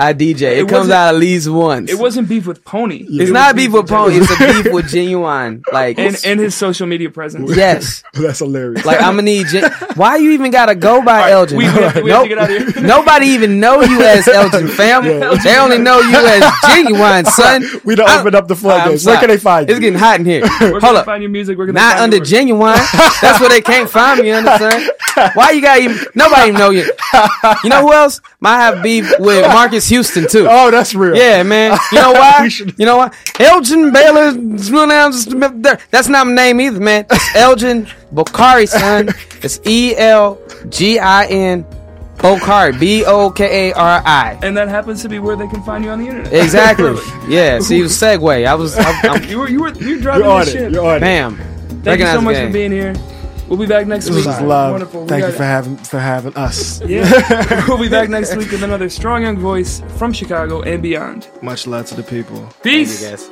C: I DJ, it, comes out at least once.
A: It wasn't beef with Pony.
C: It's
A: It
C: not beef with Pony. It's a beef with Ginuwine. Like
A: and and his social media presence.
C: yes.
B: That's hilarious.
C: Like I'm gonna need. Gen- Why you even gotta go by Elgin?
A: we- we have to- we have to
C: Nope.
A: get out of here.
C: Nobody even know you as Elgin, fam. They only know you as Ginuwine, son.
B: we don't open up the floodgates. Where can they find you?
C: It's getting hot in here.
A: We're
C: Hold up.
A: find your music. We're gonna
C: Not under Ginuwine. That's where they can't find me. You understand? Why you got even? Nobody even know you. You know who else? Might have beef with Marcus Houston too.
B: oh, that's real.
C: Yeah, man. You know why? You know why? Elgin Baylor's real Baylor. That's not my name either, man. It's Elgin Bokari, son. It's E L G I N Bokari. B O K A R I.
A: And that happens to be where they can find you on the internet.
C: Exactly. Yeah. See, you segue. I was. I'm, I'm,
A: You were you were you were driving
B: You're on
A: this
B: it. You're on
C: bam.
A: Thank you so much
C: the
A: for being here. We'll be back next
B: This
A: week.
B: is love.
A: Wonderful. We
B: Thank you for having for having us.
A: Yeah. we'll be back next week with another strong young voice from Chicago and beyond.
B: Much love to the people.
C: Thank you,
A: Peace.
C: guys.